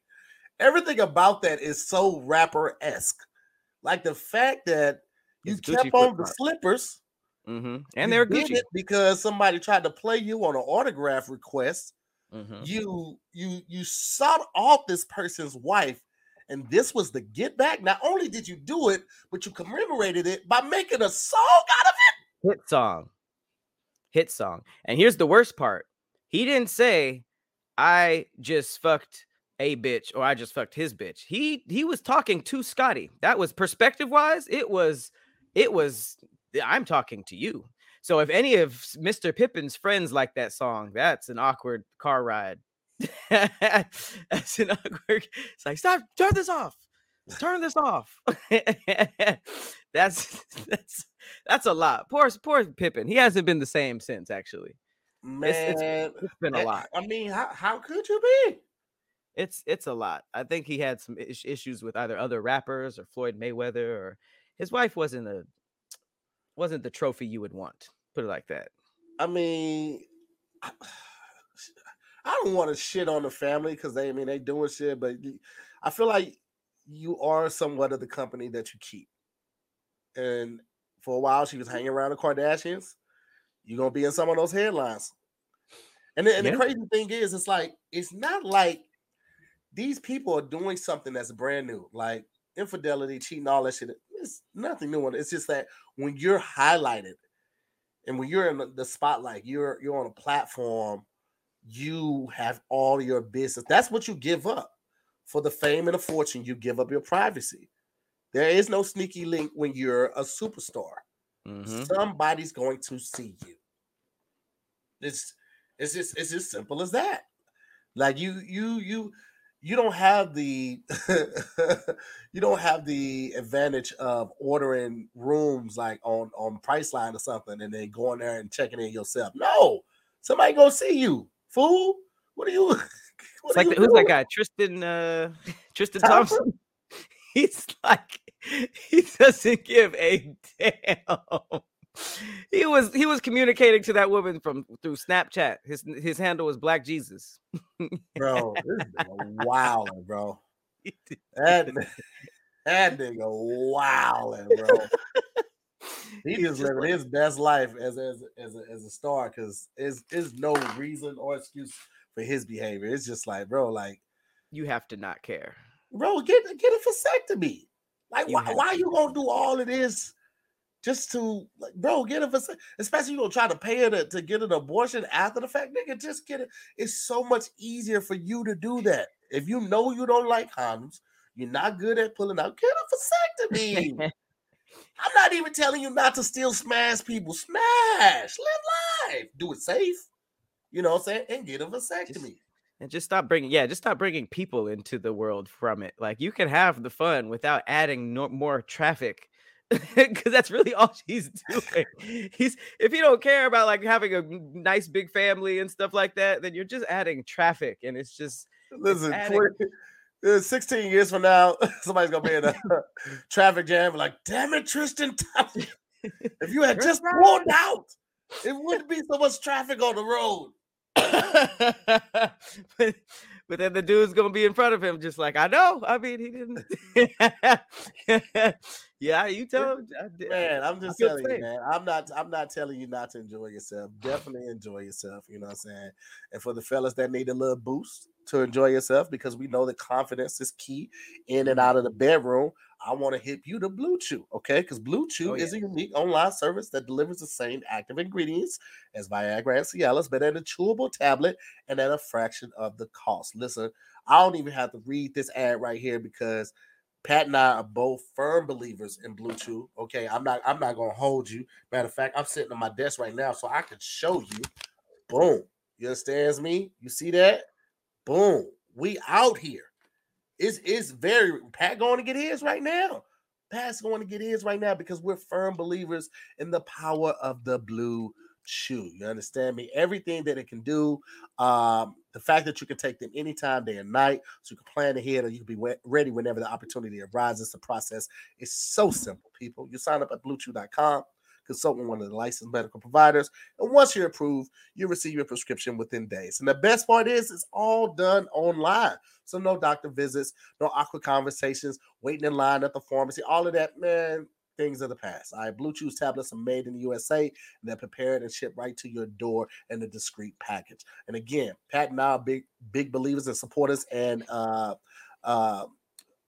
everything about that is so rapper esque. Like the fact that you It's Gucci kept on the slippers hmm And they're Gucci. because somebody tried to play you on an autograph request. Mhm. You you you sought off this person's wife, and this was the get back. Not only did you do it, but you commemorated it by making a song out of it. Hit song. Hit song. And here's the worst part. He didn't say I just fucked a bitch or I just fucked his bitch. He he was talking to Scottie. That was perspective wise. It was it was I'm talking to you. So if any of Mr. Pippen's friends like that song, that's an awkward car ride. that's an awkward. It's like stop, turn this off. Turn this off. that's that's that's a lot. Poor poor Pippin. He hasn't been the same since. Actually, it. It's- Man, it's been a eh, lot. I mean, how, how could you be? It's it's a lot. I think he had some is- issues with either other rappers or Floyd Mayweather or his wife wasn't a wasn't the trophy you would want. Put it like that. I mean, I, I don't want to shit on the family because they, I mean, they doing shit, but I feel like you are somewhat of the company that you keep. And for a while, she was hanging around the Kardashians. You're gonna be in some of those headlines. And, the, and Yeah. the crazy thing is, it's like it's not like these people are doing something that's brand new, like infidelity, cheating, all that shit. It's nothing new. It's just that when you're highlighted and when you're in the- spotlight, you're you're on a platform, you have all your business. That's what you give up for the fame and the fortune. You give up your privacy. There is no sneaky link when you're a superstar. Mhm. Somebody's going to see you. It's it's just it's as simple as that. Like you you you you don't have the you don't have the advantage of ordering rooms like on on Priceline or something and then going there and checking in yourself. No, somebody gonna see you, fool. What are you? It's What like are the, you who's that guy? Tristan uh Tristan Thompson? Thompson. He's like he doesn't give a damn. He was he was communicating to that woman from through Snapchat. His his handle was Black Jesus. bro? This nigga wilding, bro. That that nigga wilding, bro. He just just living like- his best life as as as a, as a star because is is no reason or excuse for his behavior. It's just like, bro, like, you have to not care. bro, get get a vasectomy. Like, You why why you gonna do all of this just to like, bro, get a vasectomy? Especially you don't try to pay her to, to get an abortion after the fact, nigga. Just get it. It's so much easier for you to do that. If you know you don't like condoms, you're not good at pulling out. Get a vasectomy. I'm not even telling you not to still smash people. Smash, live life, do it safe. You know what I'm saying? And get a vasectomy. and just stop bringing yeah just stop bringing people into the world from it like you can have the fun without adding no, more traffic because that's really all she's doing he's if you don't care about like having a nice big family and stuff like that then you're just adding traffic and it's just Listen, adding- 20 uh, 16 years from now, somebody's gonna be in a traffic jam. Like, damn it, Tristan If you had just pulled out, it wouldn't be so much traffic on the road. but, but then the dude's gonna be in front of him just like i know i mean he didn't Yeah, you tell man. I'm just telling you, man. I'm not. I'm not telling you not to enjoy yourself. Definitely enjoy yourself. You know what I'm saying? And for the fellas that need a little boost to enjoy yourself, because we know that confidence is key in and out of the bedroom. I want to hit you to Blue Chew, okay? Because Blue Chew oh, yeah. is a unique online service that delivers the same active ingredients as Viagra and Cialis, but at a chewable tablet and at a fraction of the cost. Listen, I don't even have to read this ad right here because Pat and I are both firm believers in Blue Chew. Okay, I'm not. I'm not gonna hold you. Matter of fact, I'm sitting on my desk right now, so I can show you. Boom. You understands me? You see that? Boom. We out here. It's it's very Pat going to get his right now. Pat's going to get his right now because we're firm believers in the power of the blue chew. You understand me? Everything that it can do. Um, the fact that you can take them anytime, day and night, so you can plan ahead or you can be ready whenever the opportunity arises. The process is so simple, people. You sign up at bluechew.com, consult with one of the licensed medical providers, and once you're approved, you receive your prescription within days. And the best part is, it's all done online. So no doctor visits, no awkward conversations, waiting in line at the pharmacy, all of that, man things of the past. All right, Blue Chew's tablets are made in the USA and they're prepared and shipped right to your door in a discreet package. And again, Pat and I are big, big believers and supporters and uh, uh,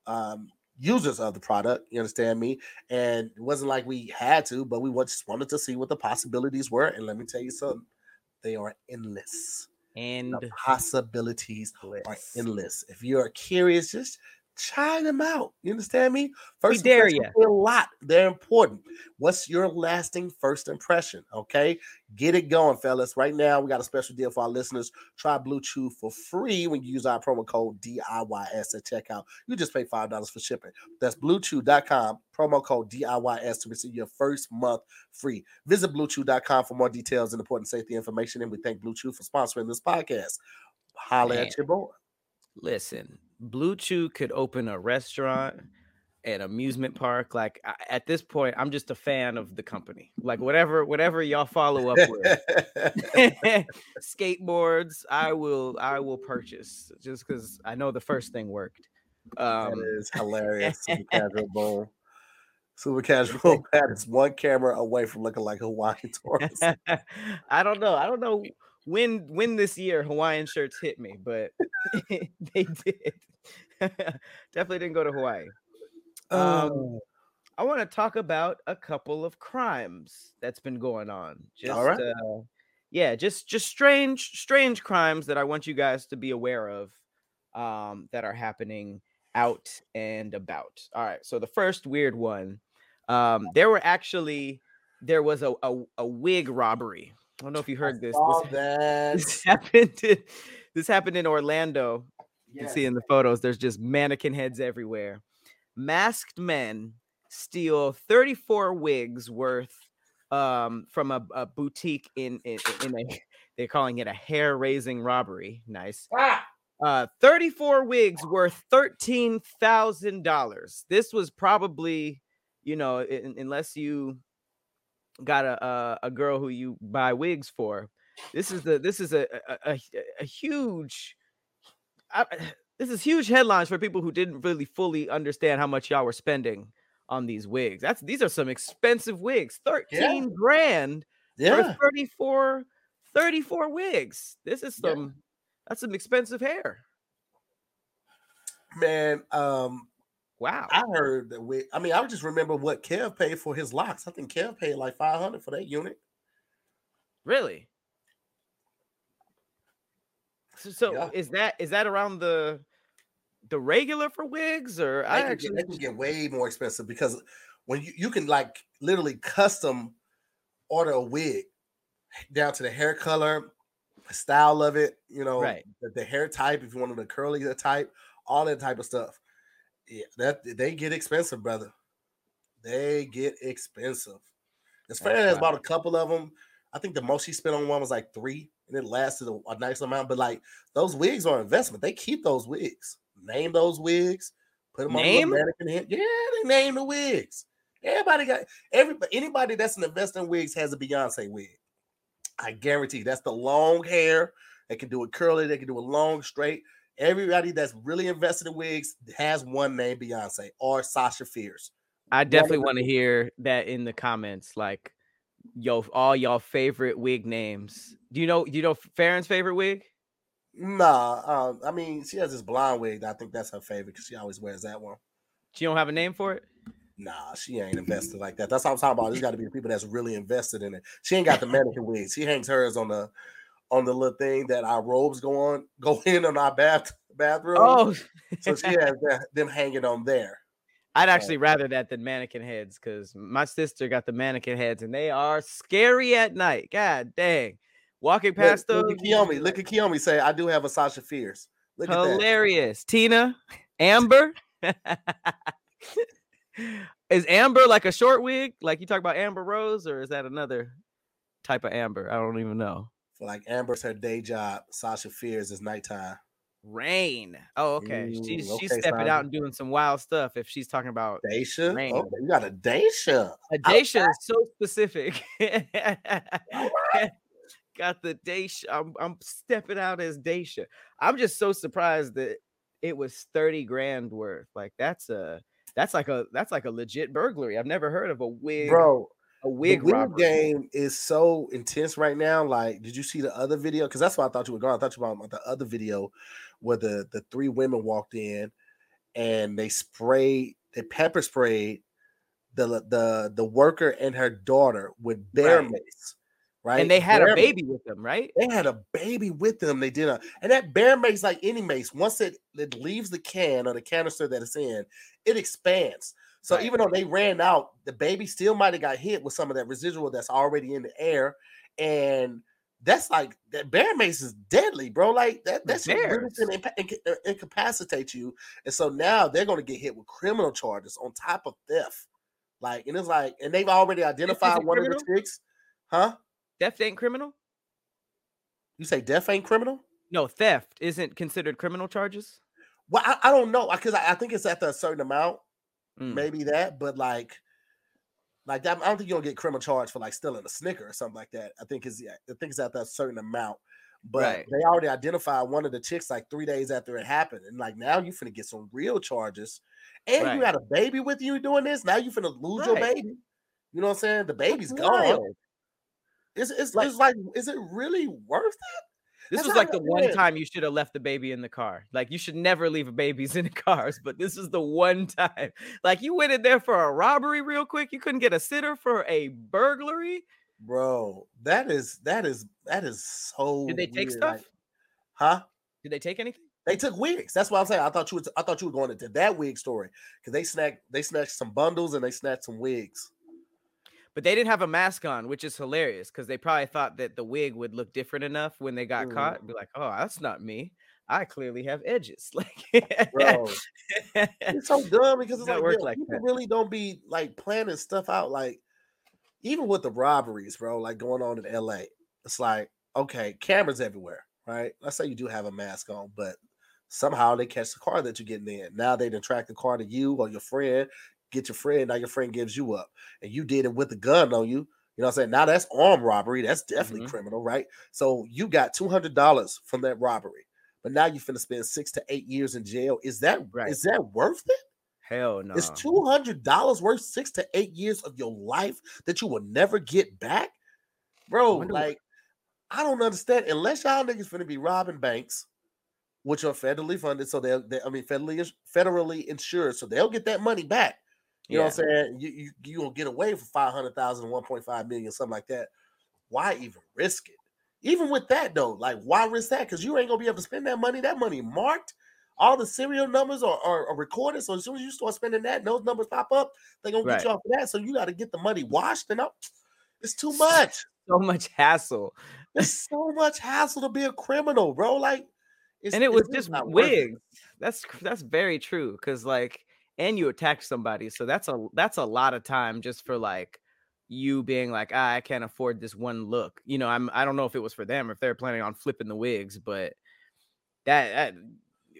um, users of the product. You understand me? And it wasn't like we had to, but we just wanted to see what the possibilities were. And let me tell you something, they are endless. And the possibilities are endless. If you're curious, just try them out. You understand me? First we dare you. A lot. They're important. What's your lasting first impression? Okay, get it going, fellas. Right now, we got a special deal for our listeners. Try Blue Chew for free when you use our promo code DIYS at checkout. You just pay five dollars for shipping. That's BlueChew.com. Promo code DIYS to receive your first month free. Visit BlueChew.com for more details and important safety information. And we thank Blue Chew for sponsoring this podcast. Holla at your boy. Listen, Blue Chew could open a restaurant, an amusement park. Like at this point, I'm just a fan of the company. Like whatever, whatever y'all follow up with, skateboards, I will, I will purchase just because I know the first thing worked. Um, that is hilarious. Super casual. Super casual. Pat is one camera away from looking like Hawaiian tourist. I don't know. I don't know when when this year Hawaiian shirts hit me, but they did. Definitely didn't go to Hawaii. Um, oh. I want to talk about a couple of crimes that's been going on. Just, All right. Uh, yeah, just just strange strange crimes that I want you guys to be aware of um, that are happening out and about. All right. So the first weird one, um, there were actually there was a, a, a wig robbery I don't know if you heard this. This, this, happened. In, this happened in Orlando. You can see in the photos. There's just mannequin heads everywhere. Masked men steal 34 wigs worth um, from a, a boutique in, in, in a. They're calling it a hair raising robbery. Nice. Ah! Uh, 34 wigs worth $13,000. This was probably, you know, in, unless you got a, a, a girl who you buy wigs for. This is the this is a a, a, a huge. I, this is huge headlines for people who didn't really fully understand how much y'all were spending on these wigs. That's these are some expensive wigs. 13 yeah. grand yeah. for 34 34 wigs. This is some yeah. that's some expensive hair. Man, um Wow. I heard that we I mean, I just remember what Kev paid for his locks. I think Kev paid like 500 for that unit. Really? So, so yeah. is that is that around the the regular for wigs or they I actually get, they can get way more expensive because when you, you can like literally custom order a wig down to the hair color, the style of it, you know, right. the, the hair type, if you wanted a curly type, all that type of stuff. Yeah, that they get expensive, brother. They get expensive. As fair as about a couple of them. I think the most he spent on one was like three, and it lasted a, a nice amount. But like those wigs are investment. They keep those wigs. Name those wigs. Put them name? on the mannequin head. Yeah, they name the wigs. Everybody got everybody. Anybody that's an investor in wigs has a Beyonce wig. I guarantee that's the long hair. They can do it curly. They can do it long, straight. Everybody that's really invested in wigs has one name Beyonce or Sasha Fierce. I definitely want to hear that in the comments. Like, yo, all y'all favorite wig names. Do you know? Do you know Farron's favorite wig? Nah, um, I mean, she has this blonde wig. I think that's her favorite because she always wears that one. She don't have a name for it? Nah, she ain't invested like that. That's what I'm talking about. There's got to be people that's really invested in it. She ain't got the mannequin wigs. She hangs hers on the on the little thing that our robes go on go in on our bath bathroom. Oh, so she has that, them hanging on there. I'd actually rather that than mannequin heads because my sister got the mannequin heads and they are scary at night. God dang. Walking Look, past those, look at Kiyomi. Look at Kiyomi say, "I do have a Sasha Fierce." Look at that. hilarious. Tina, Amber. is Amber like a short wig? Like you talk about Amber Rose, or is that another type of Amber? I don't even know. Like Amber's her day job. Sasha Fierce is nighttime. Rain. Oh, okay. she's Ooh, she's okay, stepping Simon. out and doing some wild stuff. If she's talking about Daisha. Rain. Oh, you got a Daisha. a Daisha is so specific. Got the Daisha. I'm, I'm stepping out as Daisha. I'm just so surprised that it was 30 grand worth. Like that's a that's like a that's like a legit burglary. I've never heard of a wig Bro, a the wig wig game is so intense right now. Like, did you see the other video? Because that's why I thought you were going. I thought you were about the other video where the the three women walked in and they sprayed, they pepper sprayed the the the worker and her daughter with bear Right. mace. Right, And they had Bear a mace. baby with them, right? They had a baby with them. They did a, and that bear mace, like any mace, once it, it leaves the can or the canister that it's in, it expands. So Right. even though they ran out, the baby still might have got hit with some of that residual that's already in the air. And that's like that bear mace is deadly, bro. Like that, The that shit really impa- inca- uh, incapacitate you. And so now they're going to get hit with criminal charges on top of theft. Like, and it's like, and they've already identified one of the criminal? chicks. Huh? Theft ain't criminal? You say death ain't criminal? No, theft isn't considered criminal charges. Well, I, I don't know because I, I think it's after a certain amount, Mm. maybe that, but like, like that, I don't think you'll get criminal charge for like stealing a Snicker or something like that. I think it's yeah, I think it's after a certain amount. But Right. they already identified one of the chicks like three days after it happened, and like now you finna get some real charges, and Right. you got a baby with you doing this. Now you finna lose your baby. You know what I'm saying? The baby's gone. It's it's Like- it's like, is it really worth it? This That's was like the one is. time you should have left the baby in the car. Like you should never leave babies in the cars, but this is the one time. Like you went in there for a robbery real quick. You couldn't get a sitter for a burglary. Bro, that is that is that is so. Did they take weird, stuff? like- huh? Did they take anything? They took wigs. That's what I'm saying. I thought you was, I thought you were going into that wig story because they snacked they snatched some bundles and they snatched some wigs. But they didn't have a mask on, which is hilarious because they probably thought that the wig would look different enough when they got Mhm. caught. Be like, oh, that's not me. I clearly have edges. Like, Bro, it's so dumb because it's like, work yo, like people that. really don't be like planning stuff out. Like even with the robberies, bro, like going on in LA, it's like okay, cameras everywhere, right? Let's say you do have a mask on, but somehow they catch the car that you're getting in. Now they done track the car to you or your friend, get your friend. Now your friend gives you up, and you did it with a gun on you. You know what I'm saying? Now that's armed robbery. That's definitely Mhm. criminal, right? So you got two hundred dollars from that robbery, but now you're finna spend six to eight years in jail. Is that is Right. is that worth it? Hell no. Is two hundred dollars worth six to eight years of your life that you will never get back, bro? what- Like, I don't understand. Unless y'all niggas finna be robbing banks, which are federally funded, so they'll, they, I mean, federally federally insured, so they'll get that money back. You know what I'm saying? You you you gonna get away for 500,000, 1.5 million, something like that. Why even risk it? Even with that though, like why risk that? Because you ain't gonna be able to spend that money. That money marked. All the serial numbers are, are, are recorded. So as soon as you start spending that, those numbers pop up, they're gonna get Right. you off of that. So you got to get the money washed and up. It's too much. So much hassle. It's so much hassle to be a criminal, bro. Like, it's, and it was just just not worth it. wigs. That's that's very true. Because like, and you attack somebody, so that's a that's a lot of time just for like you being like, ah, I can't afford this one look. You know, I'm I don't know if it was for them or if they're planning on flipping the wigs, but that, that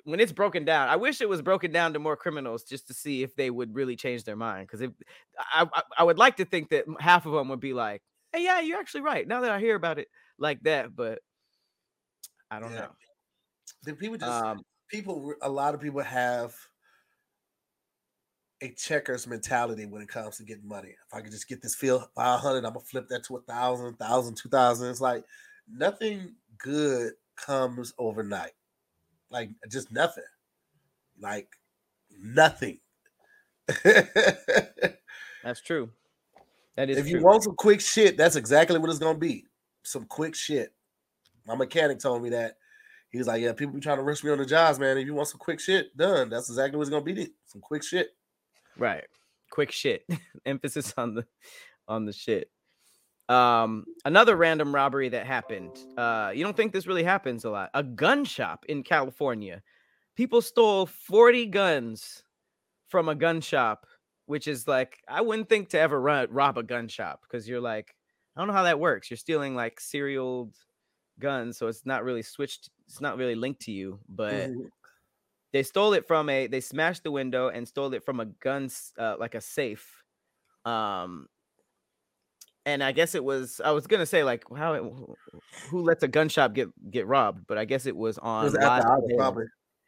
when it's broken down, I wish it was broken down to more criminals just to see if they would really change their mind. Because if I, I I would like to think that half of them would be like, hey, yeah, you're actually right. Now that I hear about it like that, but I don't Yeah. know. The people just Um, people. A lot of people have a checkers mentality when it comes to getting money. If I could just get this field 500, I'm gonna flip that to a thousand, thousand, two thousand. It's like nothing good comes overnight. Like just nothing. Like nothing. that's true. That is if true. you want some quick shit, that's exactly what it's gonna be. Some quick shit. My mechanic told me that. He was like, Yeah, people be trying to rush me on the jobs, man. If you want some quick shit done, that's exactly what's gonna be. Some quick shit. Right. Quick shit. Emphasis on the on the shit. Um, another random robbery that happened. Uh, you don't think this really happens a lot? A gun shop in California. People stole 40 guns from a gun shop, which is like I wouldn't think to ever run, rob a gun shop because you're like, I don't know how that works. You're stealing like serial guns, so it's not really switched, it's not really linked to you, but mm-hmm. They stole it from a they smashed the window and stole it from a gun uh, like a safe. Um and I guess it was I was gonna say like how it, who lets a gun shop get get robbed, but I guess it was on it was live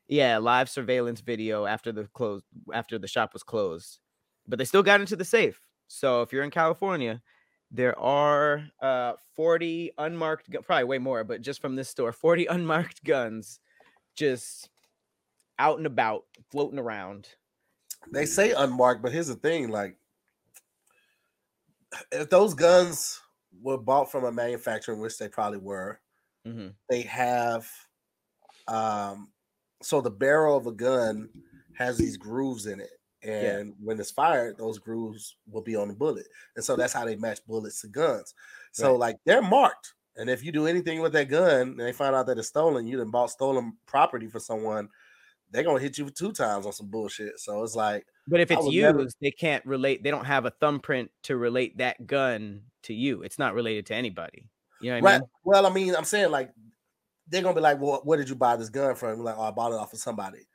yeah live surveillance video after the close after the shop was closed, but they still got into the safe. So if you're in California, there are uh 40 unmarked probably way more, but just from this store, 40 unmarked guns just out and about, floating around. They say unmarked, but here's the thing: like if those guns were bought from a manufacturer, which they probably were, mm-hmm. they have um so the barrel of a gun has these grooves in it. And yeah. when it's fired, those grooves will be on the bullet. And so that's how they match bullets to guns. So right. like they're marked. And if you do anything with that gun and they find out that it's stolen, you then bought stolen property for someone, they're gonna hit you two times on some bullshit. So it's like but if it's used, never... they can't relate. They don't have a thumbprint to relate that gun to you. It's not related to anybody. You know what right. I mean? Well, I mean, I'm saying like they're gonna be like, "Well, where did you buy this gun from?" like, "Oh, I bought it off of somebody."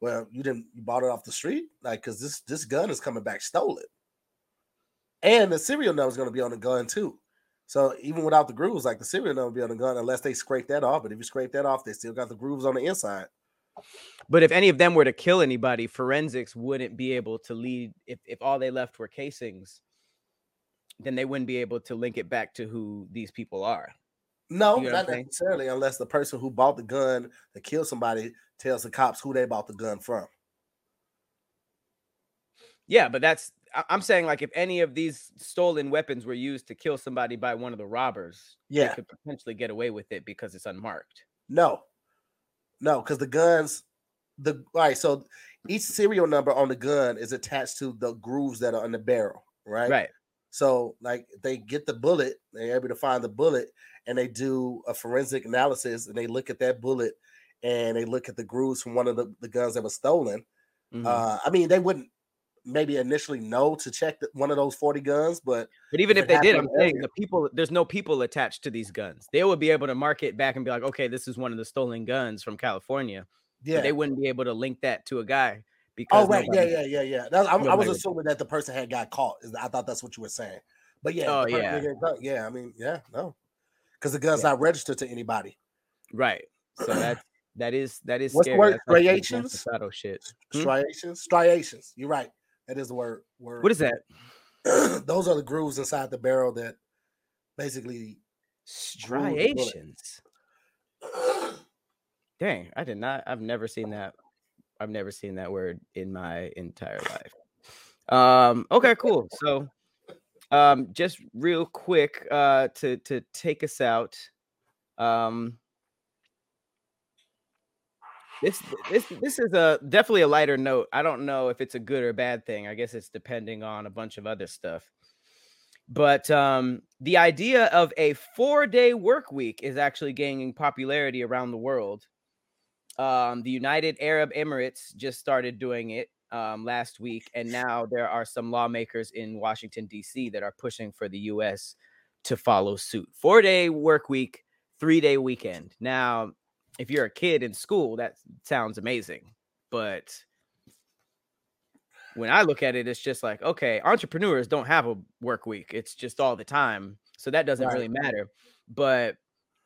Well, you didn't. You bought it off the street, like, because this this gun is coming back stolen, and the serial number is gonna be on the gun too. So even without the grooves, like the serial number will be on the gun unless they scrape that off. But if you scrape that off, they still got the grooves on the inside. But if any of them were to kill anybody, forensics wouldn't be able to lead. If, if all they left were casings, then they wouldn't be able to link it back to who these people are. No, you know not necessarily, unless the person who bought the gun to kill somebody tells the cops who they bought the gun from. Yeah, but that's I'm saying like if any of these stolen weapons were used to kill somebody by one of the robbers, yeah, they could potentially get away with it because it's unmarked. No, no, because the guns, the all right. So each serial number on the gun is attached to the grooves that are on the barrel, right? Right. So like they get the bullet, they're able to find the bullet, and they do a forensic analysis, and they look at that bullet, and they look at the grooves from one of the, the guns that was stolen. Mm-hmm. Uh, I mean, they wouldn't maybe initially know to check the, one of those 40 guns, but but even if, they did, I'm saying the people there's no people attached to these guns. They would be able to mark it back and be like, okay, this is one of the stolen guns from California. Yeah, they wouldn't be able to link that to a guy because oh right, nobody, yeah, yeah, yeah, yeah. I, I, was assuming that the person had got caught. I thought that's what you were saying, but yeah, oh yeah, yeah. I mean, yeah, no, because the gun's yeah. not registered to anybody. Right. So that's that is that is what's scary. the word? Striations. Shadow shit. Hmm? Striations. Striations. You're right. That is the word. word. What is that? Those are the grooves inside the barrel that basically striations. Dang, I did not. I've never seen that. I've never seen that word in my entire life. Um. Okay. Cool. So, um, just real quick, uh, to to take us out. Um, this this this is a definitely a lighter note. I don't know if it's a good or bad thing. I guess it's depending on a bunch of other stuff. But um, the idea of a four-day work week is actually gaining popularity around the world. Um, the United Arab Emirates just started doing it um, last week, and now there are some lawmakers in Washington D.C. that are pushing for the U.S. to follow suit. Four-day work week, three-day weekend. Now, if you're a kid in school, that sounds amazing. But when I look at it, it's just like, okay, entrepreneurs don't have a work week. It's just all the time. So that doesn't right. really matter. But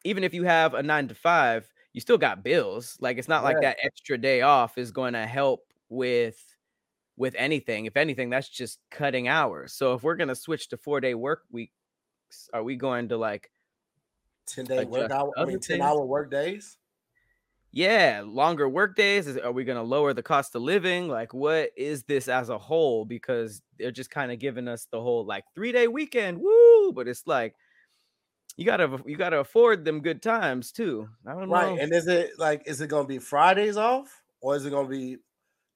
even if you have a nine to five, you still got bills. Like it's not like that extra day off is going to help with with anything. If anything, that's just cutting hours. So if we're gonna switch to four day work weeks, are we going to like 10 day work hour, I mean 10 things? hour work days. Yeah, longer work days? Is, are we going to lower the cost of living? Like, what is this as a whole? Because they're just kind of giving us the whole like three day weekend, woo! But it's like you gotta you gotta afford them good times too. I don't know. Right. know. And is it like is it gonna be Fridays off or is it gonna be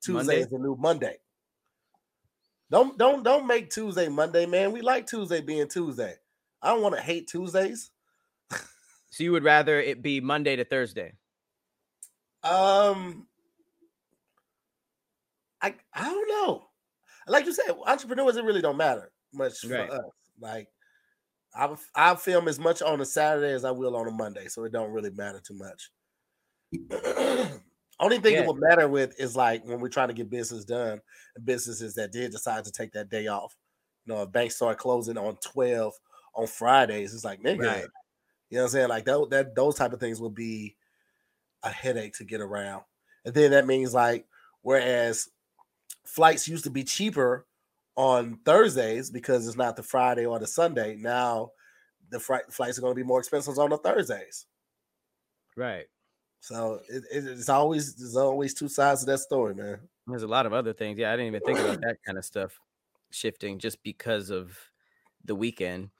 Tuesday Monday? is the new Monday? Don't don't don't make Tuesday Monday, man. We like Tuesday being Tuesday. I don't want to hate Tuesdays. So you would rather it be Monday to Thursday? Um I I don't know. Like you said, entrepreneurs it really don't matter much Right. for us. Like I I film as much on a Saturday as I will on a Monday, so it don't really matter too much. Only thing Yeah. it would matter with is like when we're trying to get business done, businesses that did decide to take that day off. You know, if banks start closing on 12 on Fridays, it's like nigga, Right. you know what I'm saying? Like that, that those type of things will be a headache to get around. And then that means like whereas flights used to be cheaper on Thursdays because it's not the Friday or the Sunday, now the fri- flights are going to be more expensive on the Thursdays. Right. So it, it- it's always there's always two sides to that story, man. There's a lot of other things. Yeah, I didn't even think about that kind of stuff shifting just because of the weekend.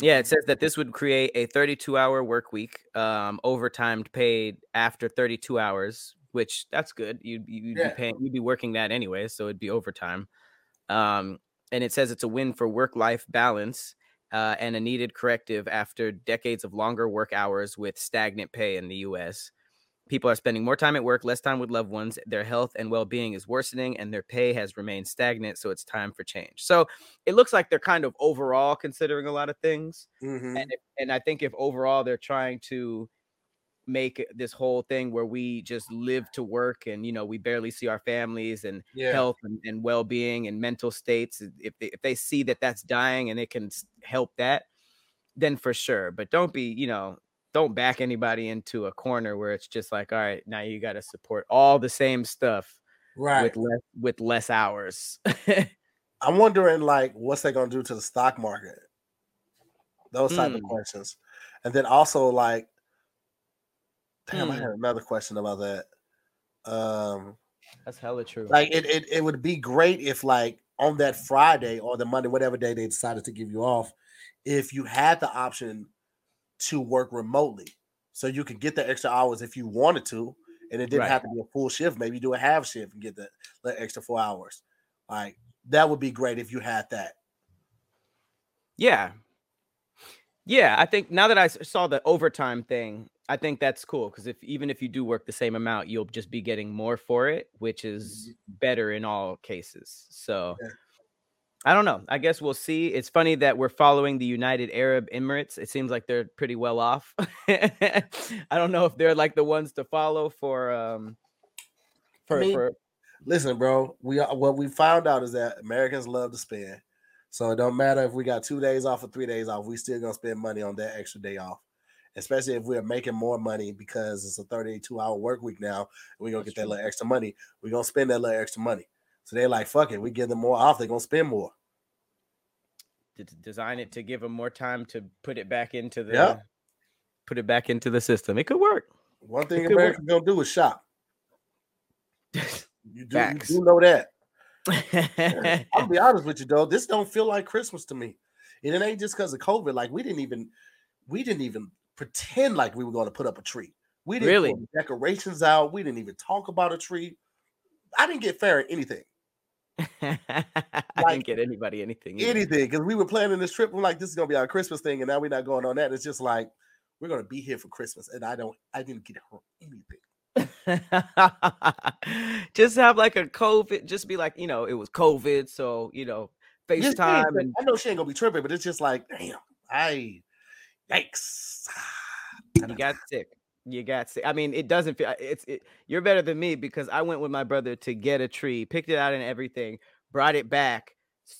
Yeah, it says that this would create a 32 hour work week, um, overtime paid after 32 hours, which that's good. You'd, you'd Yeah. be paying, you'd be working that anyway, so it'd be overtime. Um, and it says it's a win for work life balance uh, and a needed corrective after decades of longer work hours with stagnant pay in the US. People are spending more time at work, less time with loved ones. Their health and well being is worsening, and their pay has remained stagnant. So it's time for change. So it looks like they're kind of overall considering a lot of things. Mhm. And, if, and I think if overall they're trying to make this whole thing where we just live to work and you know we barely see our families and Yeah. health and, and well-being and mental states if they, if they see that that's dying and it can help that then for sure but don't be you know don't back anybody into a corner where it's just like all right now you got to support all the same stuff Right. with less with less hours I'm wondering like what's that gonna do to the stock market? Those type of Hmm. questions. And then also like damn, I Hmm. had another question about that. Um that's hella true like it, it it would be great if like on that Friday or the Monday, whatever day they decided to give you off, if you had the option to work remotely. So you could get the extra hours if you wanted to, and it didn't Right. have to be a full shift. Maybe do a half shift and get the, the extra four hours. Like that would be great if you had that. Yeah. Yeah, I think now that I saw the overtime thing, I think that's cool because if even if you do work the same amount, you'll just be getting more for it, which is mm-hmm. better in all cases. So Yeah. I don't know. I guess we'll see. It's funny that we're following the United Arab Emirates. It seems like they're pretty well off. I don't know if they're like the ones to follow for um for, mean, for Listen, bro, we what we found out is that Americans love to spend. So it don't matter if we got two days off or three days off, we still gonna spend money on that extra day off. Especially if we're making more money because it's a 32 hour work week now, we're gonna That's get that true. little extra money. We're gonna spend that little extra money. So they're like, fuck it, we give them more off, they're gonna spend more. to design it to give them more time to put it back into the Yeah. put it back into the system. It could work. One thing It could work. Americans gonna do is shop. You do, you do know that. I'll be honest with you though, this don't feel like Christmas to me. And it ain't just because of COVID. Like we didn't even we didn't even pretend like we were going to put up a tree. We didn't Really? the decorations out. We didn't even talk about a tree. I didn't get fair at anything. I Like, didn't get anybody anything. either. Anything. Because we were planning this trip. I'm like, this is gonna be our Christmas thing, and now we're not going on that. It's just like we're gonna be here for Christmas. And I don't I didn't get her anything. just have like a COVID. Just be like, you know, it was COVID, so you know, FaceTime ain't- and I know she ain't gonna be tripping, but it's just like, damn, I yikes. you got sick. You got sick. I mean, it doesn't feel. It's it, you're better than me because I went with my brother to get a tree, picked it out and everything, brought it back,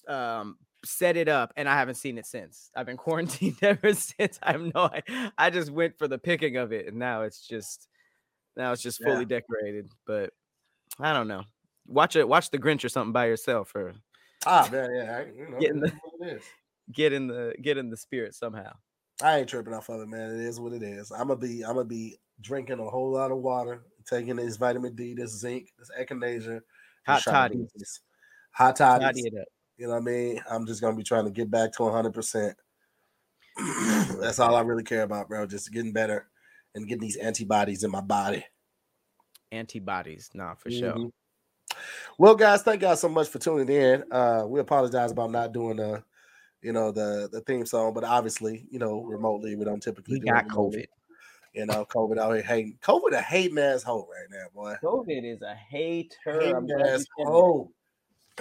um, set it up, and I haven't seen it since. I've been quarantined ever since. I have no. I, I just went for the picking of it, and now it's just now it's just Yeah. fully decorated. But I don't know. watch it. Watch the Grinch or something by yourself, or ah man, yeah, I, you know, get in the get in the get in the spirit somehow. I ain't tripping off of it, man. It is what it is. I'm gonna be I'm gonna be drinking a whole lot of water, taking this vitamin D, this zinc, this echinacea, hot toddy, hot toddy. You know what I mean? I'm just gonna be trying to get back to 100. percent That's all I really care about, bro. Just getting better and getting these antibodies in my body. Antibodies, nah, for mm-hmm. sure. Well, guys, thank y'all so much for tuning in. Uh, we apologize about not doing the, you know, the the theme song, but obviously, you know, remotely we don't typically. We do got COVID. You know, COVID out here hating. COVID a hate ass hoe right now, boy. COVID is a hater. Hate ass hoe.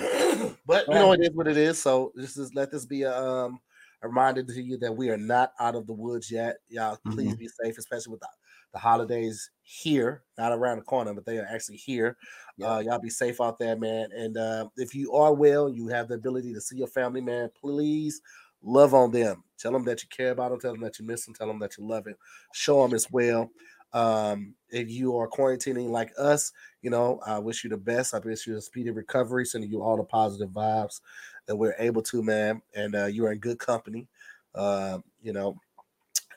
but you know, it is what it is. So just, just let this be a um a reminder to you that we are not out of the woods yet. Y'all, please mm-hmm. be safe, especially with the, the holidays here, not around the corner, but they are actually here. Yeah. Uh, y'all be safe out there, man. And uh, if you are well, you have the ability to see your family, man. Please love on them. Tell them that you care about them. Tell them that you miss them. Tell them that you love it. Show them as well. Um, if you are quarantining like us, you know, I wish you the best. I wish you a speedy recovery, sending you all the positive vibes that we're able to, man. And uh, you are in good company. Uh, you know,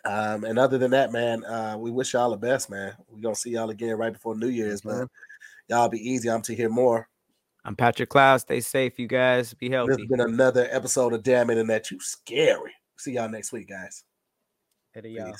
um, and other than that, man, uh, we wish y'all the best, man. We're gonna see y'all again right before New Year's, man. Y'all be easy. I'm to hear more. I'm Patrick Cloud. Stay safe, you guys. Be healthy. This has been another episode of Damn It and That You scary. See y'all next week, guys. Hey, y'all.